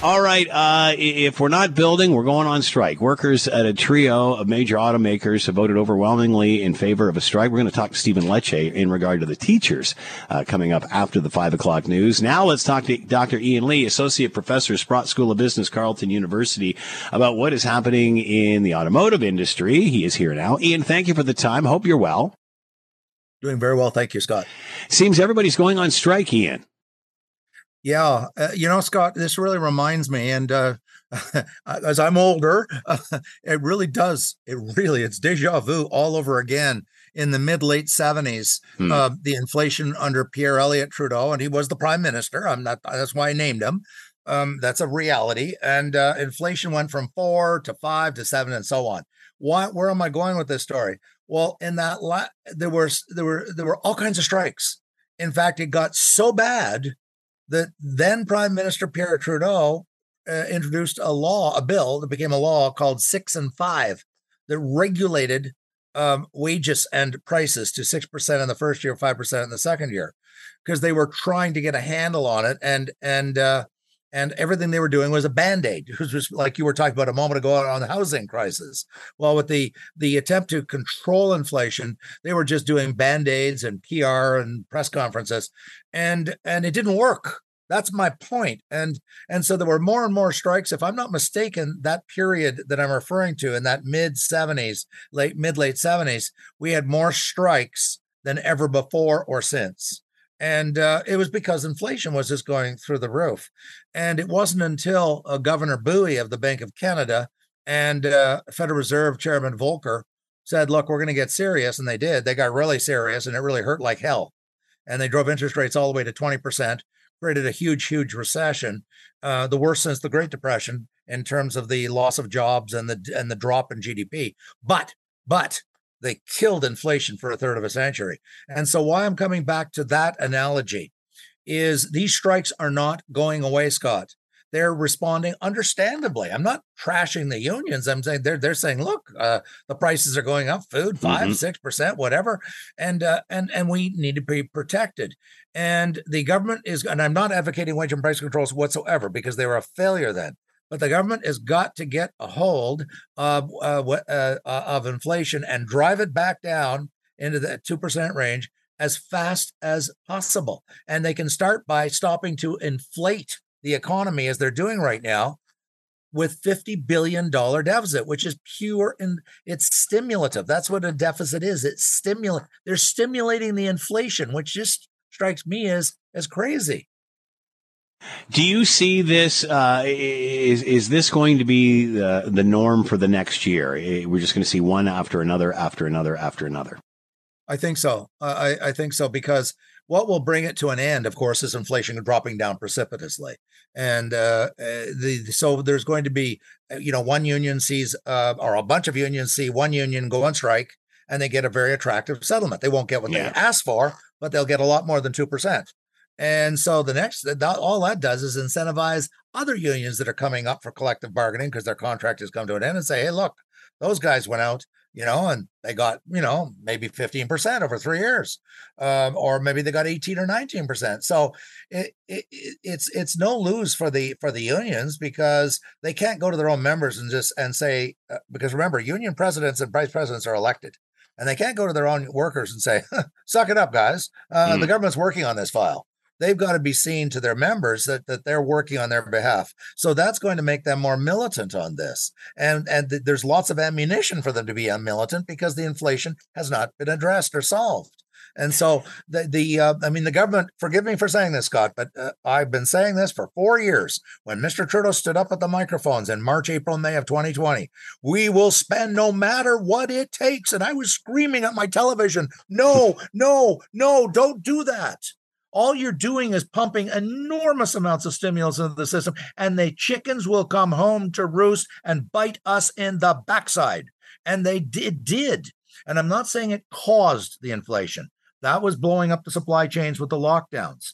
All right. Uh, if we're not building, we're going on strike. Workers at a trio of major automakers have voted overwhelmingly in favor of a strike. We're going to talk to Stephen Lecce in regard to the teachers uh, coming up after the five o'clock news. Now let's talk to Dr. Ian Lee, Associate Professor, Sprott School of Business, Carleton University, about what is happening in the automotive industry. He is here now. Ian, thank you for the time. Hope you're well. Doing very well. Thank you, Scott. Seems everybody's going on strike, Ian. Yeah, uh, you know, Scott, this really reminds me, and uh, as I'm older, uh, it really does. It really, it's deja vu all over again. In the mid late 70s, hmm. Uh, the inflation under Pierre Elliott Trudeau, and he was the prime minister. I'm not. That's why I named him. Um, that's a reality. And uh, inflation went from four to five to seven, and so on. Why? Where am I going with this story? Well, in that la- there were there were there were all kinds of strikes. In fact, it got so bad that then Prime Minister Pierre Trudeau uh, introduced a law, a bill that became a law called Six and Five that regulated um, wages and prices to 6% in the first year, 5% in the second year, because they were trying to get a handle on it. And, and, uh, and everything they were doing was a band-aid it was just like you were talking about a moment ago on the housing crisis. Well with the the attempt to control inflation they were just doing band-aids and pr and press conferences and and it didn't work. That's my point and and so there were more and more strikes. If i'm not mistaken that period that i'm referring to in that mid 70s late mid late 70s we had more strikes than ever before or since and uh, it was because inflation was just going through the roof. And it wasn't until uh, governor Bouey of the bank of canada and uh, federal reserve chairman volcker said look we're going to get serious and they did. They got really serious and it really hurt like hell. And they drove interest rates all the way to 20%, created a huge, huge recession, uh, the worst since the Great Depression in terms of the loss of jobs and the and the drop in GDP. But but they killed inflation for a third of a century. And so why I'm coming back to that analogy is these strikes are not going away, Scott. they're responding understandably. I'm not trashing the unions. I'm saying they're they're saying, look, uh, the prices are going up, food 5 Mhm. six percent, whatever, and uh, and and we need to be protected. And the government is, and I'm not advocating wage and price controls whatsoever because they were a failure then. But the government has got to get a hold of uh, uh, uh, of inflation and drive it back down into the two percent range as fast as possible. And they can start by stopping to inflate the economy as they're doing right now with 50 billion dollar deficit which is pure and it's stimulative. That's what a deficit is. It's stimulate they're stimulating the inflation which just strikes me as as crazy Do you see this? Uh, is is this going to be the the norm for the next year? We're just going to see one after another, after another, after another. I think so. I, I- I think so because what will bring it to an end, of course, is inflation dropping down precipitously, and uh, uh, the so there's going to be, uh, you know, one union sees uh, or a bunch of unions see one union go on strike, and they get a very attractive settlement. They won't get what Yeah. they asked for, but they'll get a lot more than two percent. And so the next, that, all that does is incentivize other unions that are coming up for collective bargaining because their contract has come to an end and say, hey, look, those guys went out, you know, and they got, you know, maybe 15% over three years, um, or maybe they got 18 or 19%. So it, it, it- it's, it's no lose for the, for the unions because they can't go to their own members and just, and say, uh, because remember, union presidents and vice presidents are elected. And they can't go to their own workers and say, suck it up, guys. Uh, The Mm. government's working on this file they've got to be seen to their members that, that they're working on their behalf. So that's going to make them more militant on this. And and th- there's lots of ammunition for them to be militant because the inflation has not been addressed or solved. And so the the uh, I mean the government. Forgive me for saying this, Scott, but uh, I've been saying this for four years. When Mr. Trudeau stood up at the microphones in March, April, May of 2020, we will spend no matter what it takes. And I was screaming at my television, "No, no, no! Don't do that!" All you're doing is pumping enormous amounts of stimulus into the system, and the chickens will come home to roost and bite us in the backside. And they did, did. And I'm not saying it caused the inflation. That was blowing up the supply chains with the lockdowns.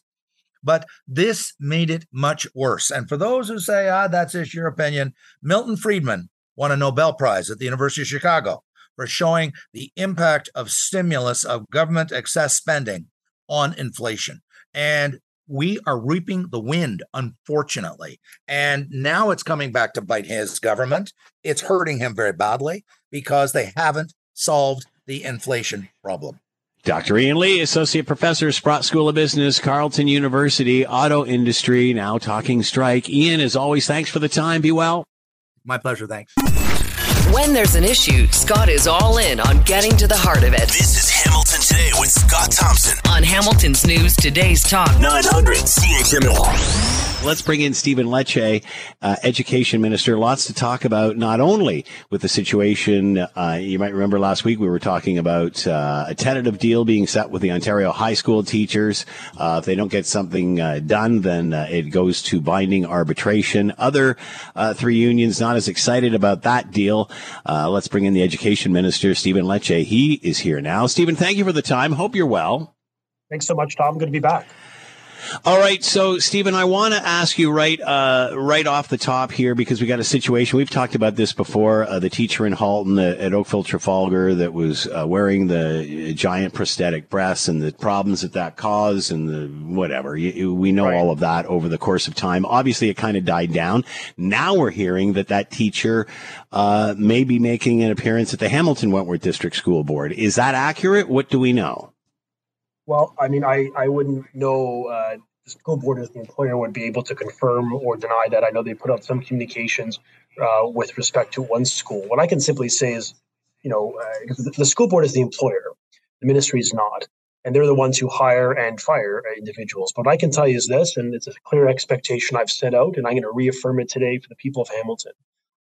But this made it much worse. And for those who say, ah, that's just your opinion, Milton Friedman won a Nobel Prize at the University of Chicago for showing the impact of stimulus of government excess spending on inflation. And we are reaping the wind, unfortunately. And now it's coming back to bite his government. It's hurting him very badly because they haven't solved the inflation problem. Dr. Ian Lee, Associate Professor, Sprott School of Business, Carleton University, Auto Industry, now talking strike. Ian, as always, thanks for the time. Be well. My pleasure. Thanks. When there's an issue, Scott is all in on getting to the heart of it. This is Hamilton Today with Scott Thompson. On Hamilton's News Today's Talk. 900 CHML. Let's bring in Stephen Lecce, uh, Education Minister. Lots to talk about, not only with the situation. Uh, you might remember last week we were talking about uh, a tentative deal being set with the Ontario high school teachers. Uh, if they don't get something uh, done, then uh, it goes to binding arbitration. Other three unions not as excited about that deal. Let's bring in the Education Minister, Stephen Lecce. He is here now. Stephen, thank you for the time. Hope you're well. Thanks so much, Tom. Good to be back. All right, so Stephen, I want to ask you right, uh, right off the top here because we got a situation. We've talked about this before. Uh, the teacher in Halton uh, at Oakville Trafalgar that was uh, wearing the giant prosthetic breasts and the problems that that caused and the whatever. You, we know all of that over the course of time. Obviously, it kind of died down. Now we're hearing that that teacher uh, may be making an appearance at the Hamilton Wentworth District School Board. Is that accurate? What do we know? Well, I mean, I, I wouldn't know. Uh, the school board as the employer would be able to confirm or deny that. I know they put out some communications uh, with respect to one school. What I can simply say is, you know, uh, the, school board is the employer, the ministry is not, and they're the ones who hire and fire individuals. But what I can tell you is this, and it's a clear expectation I've set out, and I'm going to reaffirm it today for the people of Hamilton.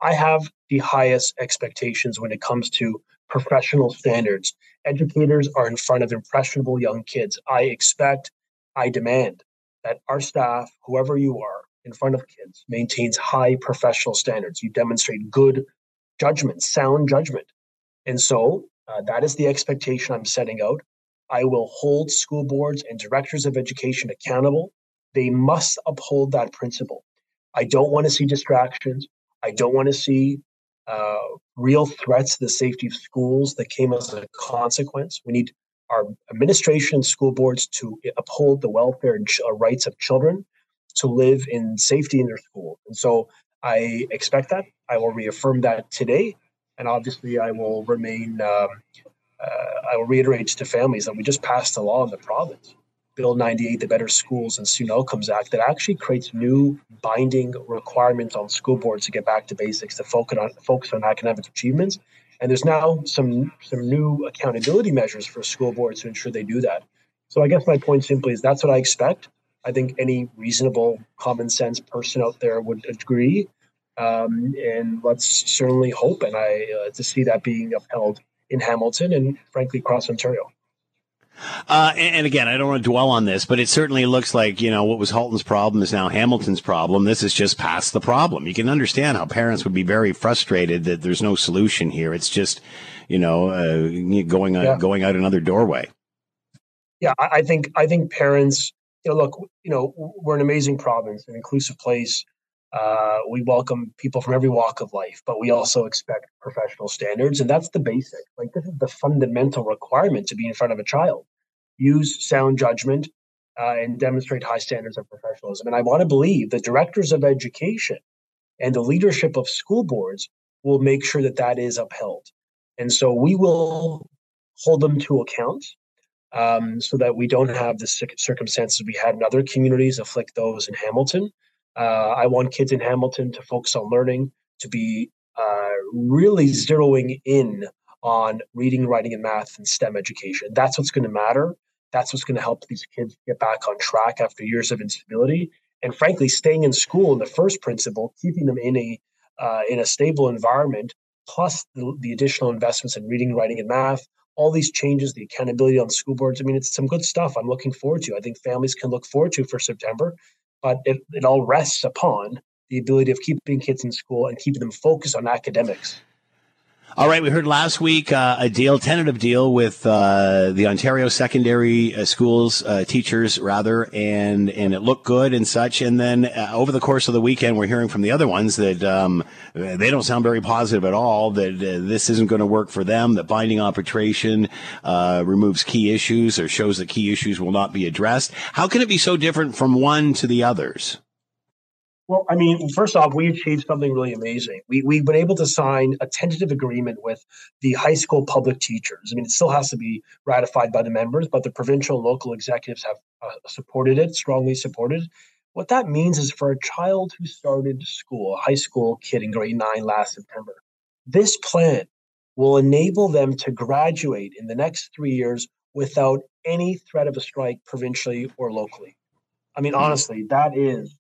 I have the highest expectations when it comes to professional standards. Educators are in front of impressionable young kids. I expect, I demand that our staff, whoever you are, in front of kids, maintains high professional standards. You demonstrate good judgment, sound judgment. And so uh, that is the expectation I'm setting out. I will hold school boards and directors of education accountable. They must uphold that principle. I don't want to see distractions. I don't want to see uh, real threats to the safety of schools that came as a consequence. We need our administration school boards to uphold the welfare and ch- uh, rights of children to live in safety in their school. And so I expect that. I will reaffirm that today. And obviously, I will remain, um, uh, I will reiterate to families that we just passed a law in the province, Bill 98, the Better Schools and Student Outcomes Act, that actually creates new binding requirements on school boards to get back to basics, to focus on, focus on academic achievements. And there's now some, some new accountability measures for school boards to ensure they do that. So I guess my point simply is that's what I expect. I think any reasonable, common sense person out there would agree. Um, and let's certainly hope and I uh, to see that being upheld in Hamilton and frankly across Ontario. Uh, and, and, again, I don't want to dwell on this, but it certainly looks like, you know, what was Halton's problem is now Hamilton's problem. This is just past the problem. You can understand how parents would be very frustrated that there's no solution here. It's just, you know, uh, going, yeah. going out another doorway. Yeah, I think, I think parents, you know, look, you know, we're an amazing province, an inclusive place. Uh, we welcome people from every walk of life, but we also expect professional standards, and that's the basic. Like this is the fundamental requirement to be in front of a child. Use sound judgment uh, and demonstrate high standards of professionalism. And I want to believe the directors of education and the leadership of school boards will make sure that that is upheld. And so we will hold them to account um, so that we don't have the circumstances we had in other communities afflict those in Hamilton. Uh, I want kids in Hamilton to focus on learning, to be uh, really zeroing in on reading, writing, and math and STEM education. That's what's going to matter. That's what's going to help these kids get back on track after years of instability. And frankly, staying in school in the first principle, keeping them in a uh, in a stable environment, plus the, the additional investments in reading, writing, and math, all these changes, the accountability on school boards. I mean, it's some good stuff. I'm looking forward to. I think families can look forward to for September but it, it all rests upon the ability of keeping kids in school and keeping them focused on academics. All right, we heard last week uh, a deal, tentative deal with uh, the Ontario secondary uh, schools uh, teachers, rather, and and it looked good and such. And then uh, over the course of the weekend, we're hearing from the other ones that um, they don't sound very positive at all. That uh, this isn't going to work for them. That binding arbitration removes key issues or shows that key issues will not be addressed. How can it be so different from one to the others? Well, I mean, first off, we achieved something really amazing. We, we've been able to sign a tentative agreement with the high school public teachers. I mean, it still has to be ratified by the members, but the provincial and local executives have uh, supported it, strongly supported. What that means is for a child who started school, a high school kid in grade nine last September, this plan will enable them to graduate in the next three years without any threat of a strike provincially or locally. I mean, honestly, that is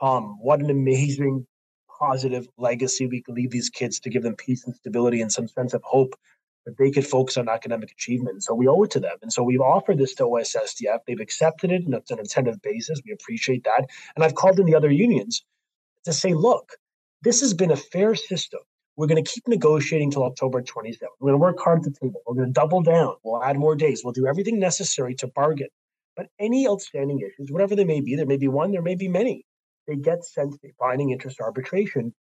um, what an amazing positive legacy we can leave these kids to give them peace and stability and some sense of hope that they could focus on academic achievement. So we owe it to them. And so we've offered this to OSSTF. They've accepted it and it's an incentive basis. We appreciate that. And I've called in the other unions to say, look, this has been a fair system. We're going to keep negotiating till October 27th. We're going to work hard at the table. We're going to double down. We'll add more days. We'll do everything necessary to bargain. But any outstanding issues, whatever they may be, there may be one, there may be many they get sent a binding interest arbitration,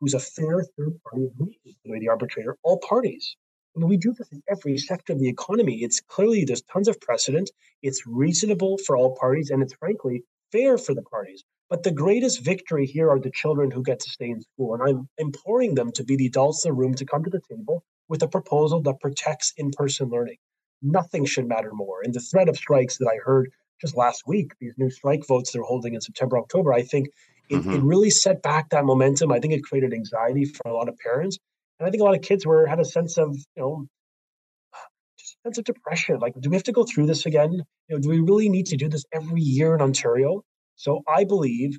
who's a fair third party agreement the the arbitrator, all parties. I mean, we do this in every sector of the economy. It's clearly there's tons of precedent. It's reasonable for all parties, and it's frankly fair for the parties. But the greatest victory here are the children who get to stay in school. And I'm imploring them to be the adults in the room to come to the table with a proposal that protects in person learning. Nothing should matter more. And the threat of strikes that I heard just last week, these new strike votes they're holding in September, October, I think it, mm-hmm. it really set back that momentum. I think it created anxiety for a lot of parents. And I think a lot of kids were had a sense of, you know, just a sense of depression. Like, do we have to go through this again? You know, do we really need to do this every year in Ontario? So I believe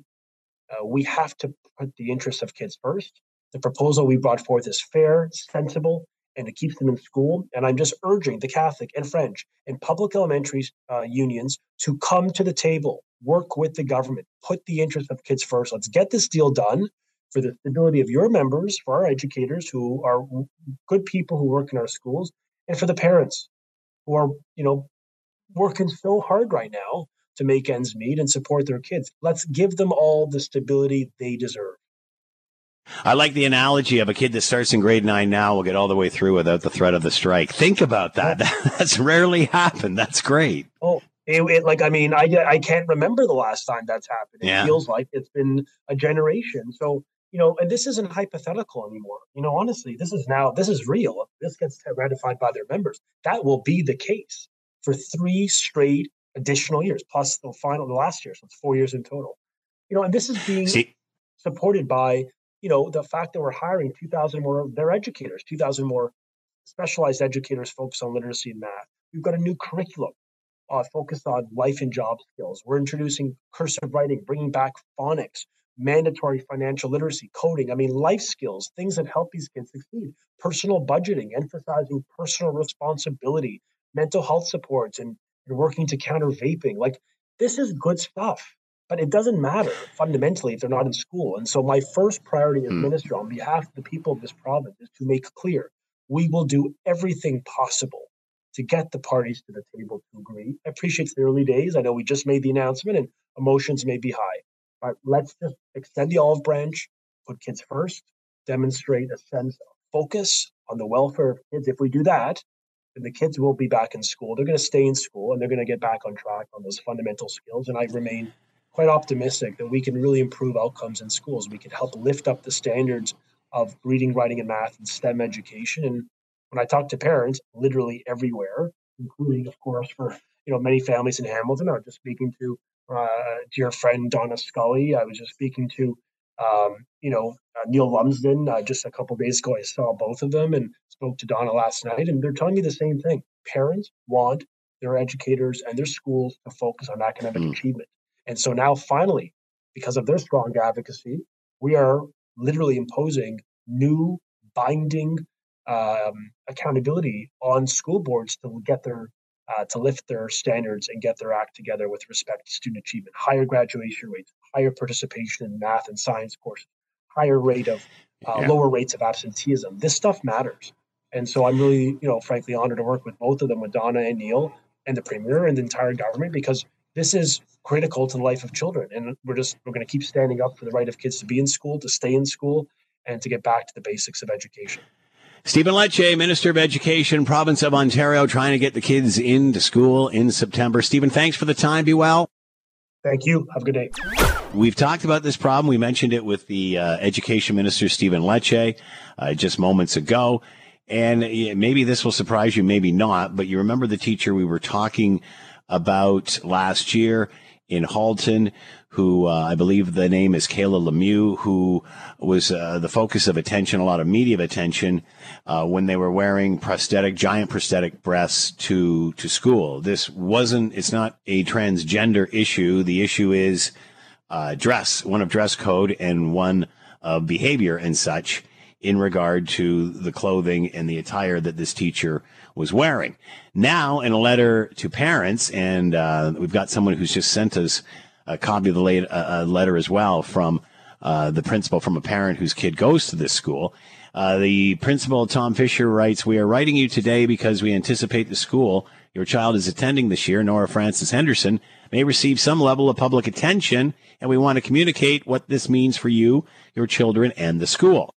uh, we have to put the interests of kids first. The proposal we brought forth is fair, sensible, and it keeps them in school. And I'm just urging the Catholic and French and public elementary uh, unions to come to the table, work with the government, put the interest of kids first. Let's get this deal done for the stability of your members, for our educators who are good people who work in our schools, and for the parents who are, you know, working so hard right now to make ends meet and support their kids. Let's give them all the stability they deserve. I like the analogy of a kid that starts in grade nine now will get all the way through without the threat of the strike. Think about that. That's rarely happened. That's great. Oh, it, it, like I mean, I I can't remember the last time that's happened. It Yeah. feels like it's been a generation. So you know, and this isn't hypothetical anymore. You know, honestly, this is now this is real. If this gets ratified by their members, that will be the case for three straight additional years, plus the final the last year. So it's four years in total. You know, and this is being See- supported by you know the fact that we're hiring 2,000 more their educators, 2,000 more specialized educators focused on literacy and math. We've got a new curriculum uh, focused on life and job skills. We're introducing cursive writing, bringing back phonics, mandatory financial literacy, coding. I mean, life skills, things that help these kids succeed. Personal budgeting, emphasizing personal responsibility, mental health supports, and, and working to counter vaping. Like, this is good stuff. But it doesn't matter fundamentally if they're not in school. And so, my first priority as hmm. minister on behalf of the people of this province is to make clear we will do everything possible to get the parties to the table to agree. I appreciate the early days. I know we just made the announcement and emotions may be high, but let's just extend the olive branch, put kids first, demonstrate a sense of focus on the welfare of kids. If we do that, then the kids will be back in school. They're going to stay in school and they're going to get back on track on those fundamental skills. And I remain quite optimistic that we can really improve outcomes in schools. We can help lift up the standards of reading, writing, and math and STEM education. And when I talk to parents, literally everywhere, including, of course, for you know many families in Hamilton. I was just speaking to uh, dear friend Donna Skelly. I was just speaking to um, you know uh, Neil Lumsden uh, just a couple days ago. I saw both of them and spoke to Donna last night, and they're telling me the same thing. Parents want their educators and their schools to focus on academic achievement. And so now, finally, because of their strong advocacy, we are literally imposing new binding um, accountability on school boards to get their uh, to lift their standards and get their act together with respect to student achievement, higher graduation rates, higher participation in math and science courses, higher rate of uh, Yeah. lower rates of absenteeism. This stuff matters, and so I'm really, you know, frankly honored to work with both of them, with Donna and Neil, and the premier and the entire government, because this is critical to the life of children, and we're just we're going to keep standing up for the right of kids to be in school, to stay in school, and to get back to the basics of education. Stephen Lecce, Minister of Education, Province of Ontario, trying to get the kids into school in September. Stephen, thanks for the time. Be well. Thank you. Have a good day. We've talked about this problem. We mentioned it with the uh, Education Minister, Stephen Lecce, uh, just moments ago. And maybe this will surprise you, maybe not, but you remember the teacher we were talking about last year in Halton, who uh, I believe the name is Kayla Lemieux, who was uh, the focus of attention, a lot of media attention, uh, when they were wearing prosthetic, giant prosthetic breasts to to school. This wasn't. It's not a transgender issue. The issue is uh, dress, one of dress code, and one of behavior and such in regard to the clothing and the attire that this teacher was wearing. Now, in a letter to parents, and uh, we've got someone who's just sent us a copy of the late, uh, uh, letter as well from uh, the principal from a parent whose kid goes to this school. Uh, the principal, Tom Fisher, writes, We are writing you today because we anticipate the school your child is attending this year, Nora Frances Henderson, may receive some level of public attention, and we want to communicate what this means for you, your children, and the school.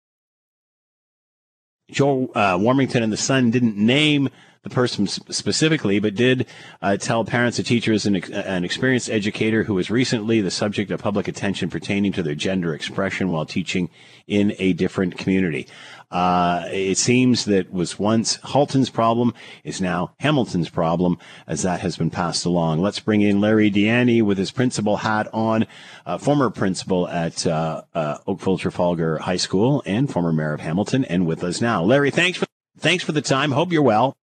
Joe uh, Warmington and the Sun didn't name the person specifically, but did uh, tell parents the teacher is an, an experienced educator who was recently the subject of public attention pertaining to their gender expression while teaching in a different community. Uh, it seems that was once Halton's problem is now Hamilton's problem as that has been passed along. Let's bring in Larry Di Ianni with his principal hat on, uh, former principal at uh, uh, Oakville Trafalgar High School and former mayor of Hamilton, and with us now. Larry, thanks for thanks for the time. Hope you're well.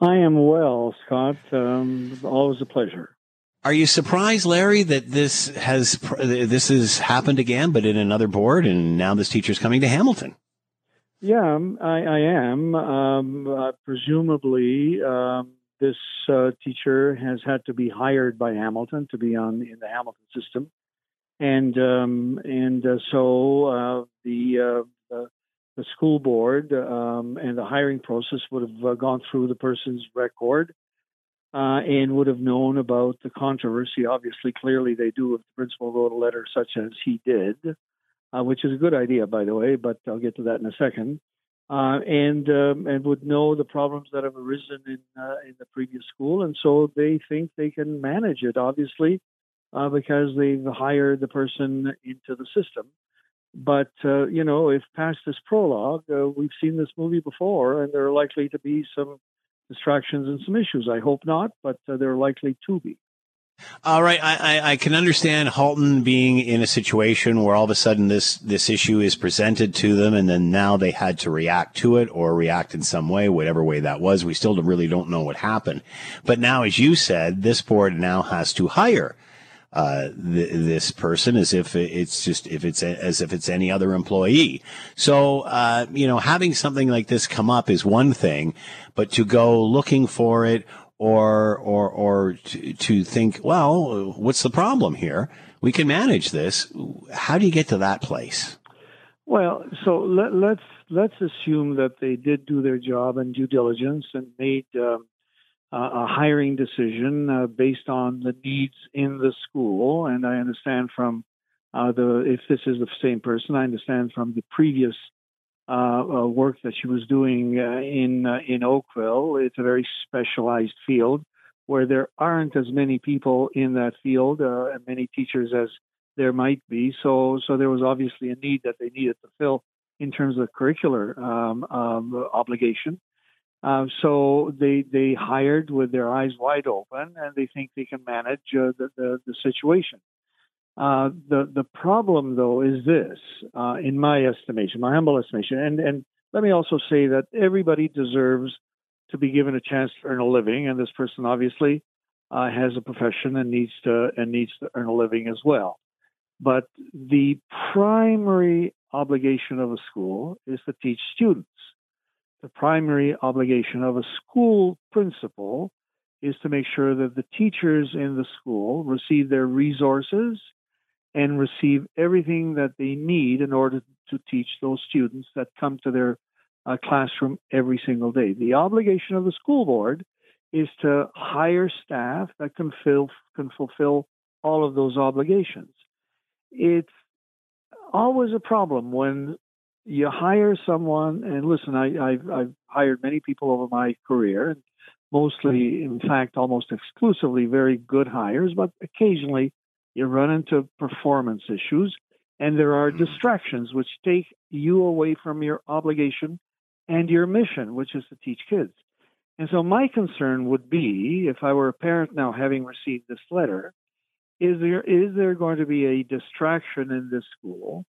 I am well, Scott. Um, always a pleasure. Are you surprised, Larry, that this has this has happened again, but in another board, and now this teacher's coming to Hamilton? Yeah, um, I, I am. Um, uh, presumably, um, this uh, teacher has had to be hired by Hamilton to be on in the Hamilton system, and um, and uh, so uh, the, uh, the the school board um, and the hiring process would have uh, gone through the person's record. and would have known about the controversy. Obviously, clearly they do if the principal wrote a letter such as he did, uh, which is a good idea, by the way, but I'll get to that in a second. Uh, and um, and would know the problems that have arisen in uh, in the previous school, and so they think they can manage it. Obviously, uh, because they've hired the person into the system. But uh, you know, if past this prologue, we've seen this movie before, and there are likely to be some distractions and some issues. I hope not, but uh, there are likely to be. All right, I, I, I, can understand Halton being in a situation where all of a sudden this this issue is presented to them, and then now they had to react to it or react in some way, whatever way that was. We still really don't know what happened. But now, as you said, this board now has to hire uh, th- this person as if it's just if it's a, as if it's any other employee. So uh, you know, having something like this come up is one thing, but to go looking for it or or or to, to think, well, what's the problem here? We can manage this. How do you get to that place? Well, so let, us let's, let's assume that they did do their job and due diligence and made um, a hiring decision uh, based on the needs in the school. And I understand from uh, the if this is the same person, I understand from the previous work that she was doing uh, in uh, in Oakville. It's a very specialized field where there aren't as many people in that field, uh, and many teachers as there might be. So, so there was obviously a need that they needed to fill in terms of curricular um, um, obligation. Uh, so they they hired with their eyes wide open, and they think they can manage the, the, the situation. Uh, the the problem though is this, uh, in my estimation, my humble estimation, and and let me also say that everybody deserves to be given a chance to earn a living, and this person obviously uh, has a profession and needs to and needs to earn a living as well. But the primary obligation of a school is to teach students. The primary obligation of a school principal is to make sure that the teachers in the school receive their resources and receive everything that they need in order to teach those students that come to their uh, classroom every single day. The obligation of the school board is to hire staff that can fill can fulfill all of those obligations. It's always a problem when you hire someone and listen I, have I've hired many people over my career mostly in fact almost exclusively very good hires but occasionally you run into performance issues, and there are mm-hmm. distractions which take you away from your obligation and your mission, which is to teach kids. And so, my concern would be if I were a parent now having received this letter, is there is there going to be a distraction in this school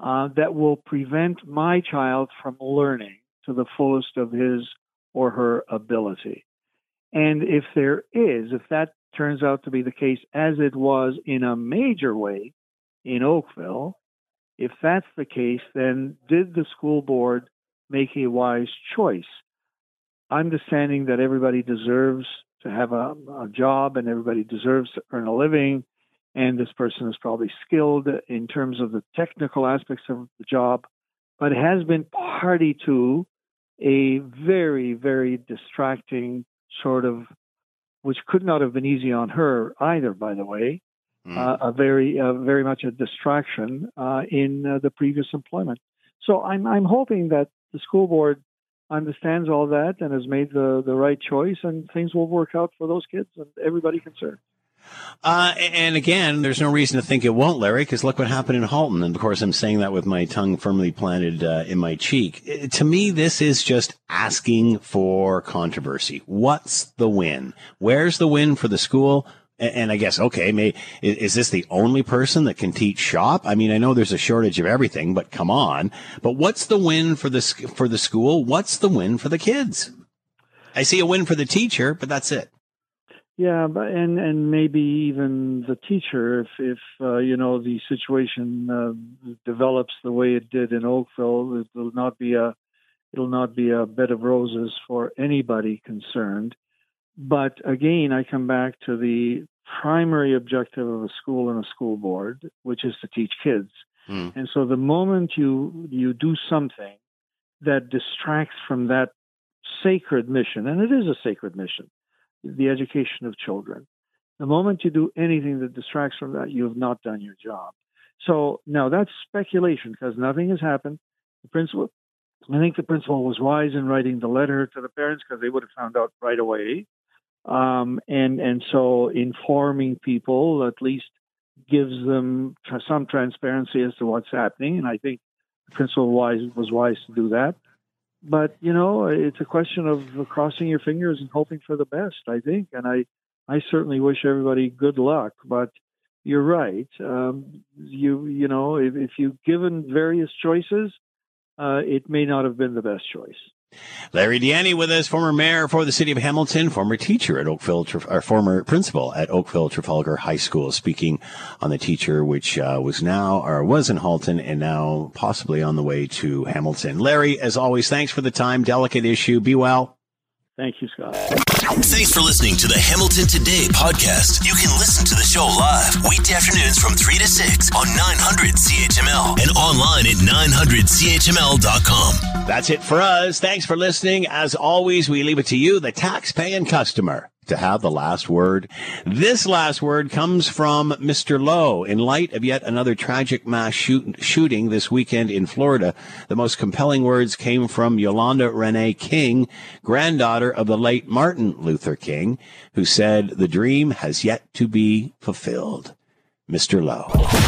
uh, that will prevent my child from learning to the fullest of his or her ability? And if there is, if that turns out to be the case, as it was in a major way in Oakville, if that's the case, then did the school board make a wise choice? Understanding that everybody deserves to have a, a job and everybody deserves to earn a living, and this person is probably skilled in terms of the technical aspects of the job, but has been party to a very, very distracting sort of which could not have been easy on her either, by the way. Mm. Uh, a very, uh, very much a distraction uh, in uh, the previous employment. So I'm, I'm hoping that the school board understands all that and has made the, the right choice, and things will work out for those kids and everybody concerned. Uh, and again, there's no reason to think it won't, Larry, because look what happened in Halton. And of course, I'm saying that with my tongue firmly planted uh, in my cheek. It, to me, this is just asking for controversy. What's the win? Where's the win for the school? And, and I guess, okay, may, is, is this the only person that can teach shop? I mean, I know there's a shortage of everything, but come on. But what's the win for the, for the school? What's the win for the kids? I see a win for the teacher, but that's it. Yeah, but and and maybe even the teacher, if if uh, you know the situation uh, develops the way it did in Oakville, it will not be a it'll not be a bed of roses for anybody concerned. But again, I come back to the primary objective of a school and a school board, which is to teach kids. Mm. And so the moment you you do something that distracts from that sacred mission, and it is a sacred mission the education of children. The moment you do anything that distracts from that, you have not done your job. So now that's speculation because nothing has happened. The principal, I think the principal was wise in writing the letter to the parents because they would have found out right away. Um, and and so informing people at least gives them some transparency as to what's happening. And I think the principal wise was wise to do that. But you know, it's a question of crossing your fingers and hoping for the best. I think, and I I certainly wish everybody good luck. But you're right. Um, you you know, if, if you've given various choices, uh, it may not have been the best choice. Larry Di Ianni with us, former mayor for the city of Hamilton, former teacher at Oakville, or former principal at Oakville Trafalgar High School, speaking on the teacher, which uh, was now or was in Halton and now possibly on the way to Hamilton. Larry, as always, thanks for the time. Delicate issue. Be well. Thank you, Scott. Thanks for listening to the Hamilton Today podcast. You can listen to the show live weekday afternoons from 3 to 6 on 900 CHML and online at 900CHML.com. That's it for us. Thanks for listening. As always, we leave it to you, the tax-paying customer to have the last word. This last word comes from Mr. Lowe. In light of yet another tragic mass shoot- shooting this weekend in Florida, the most compelling words came from Yolanda Renee King, granddaughter of the late Martin Luther King, who said, the dream has yet to be fulfilled. Mr. Lowe.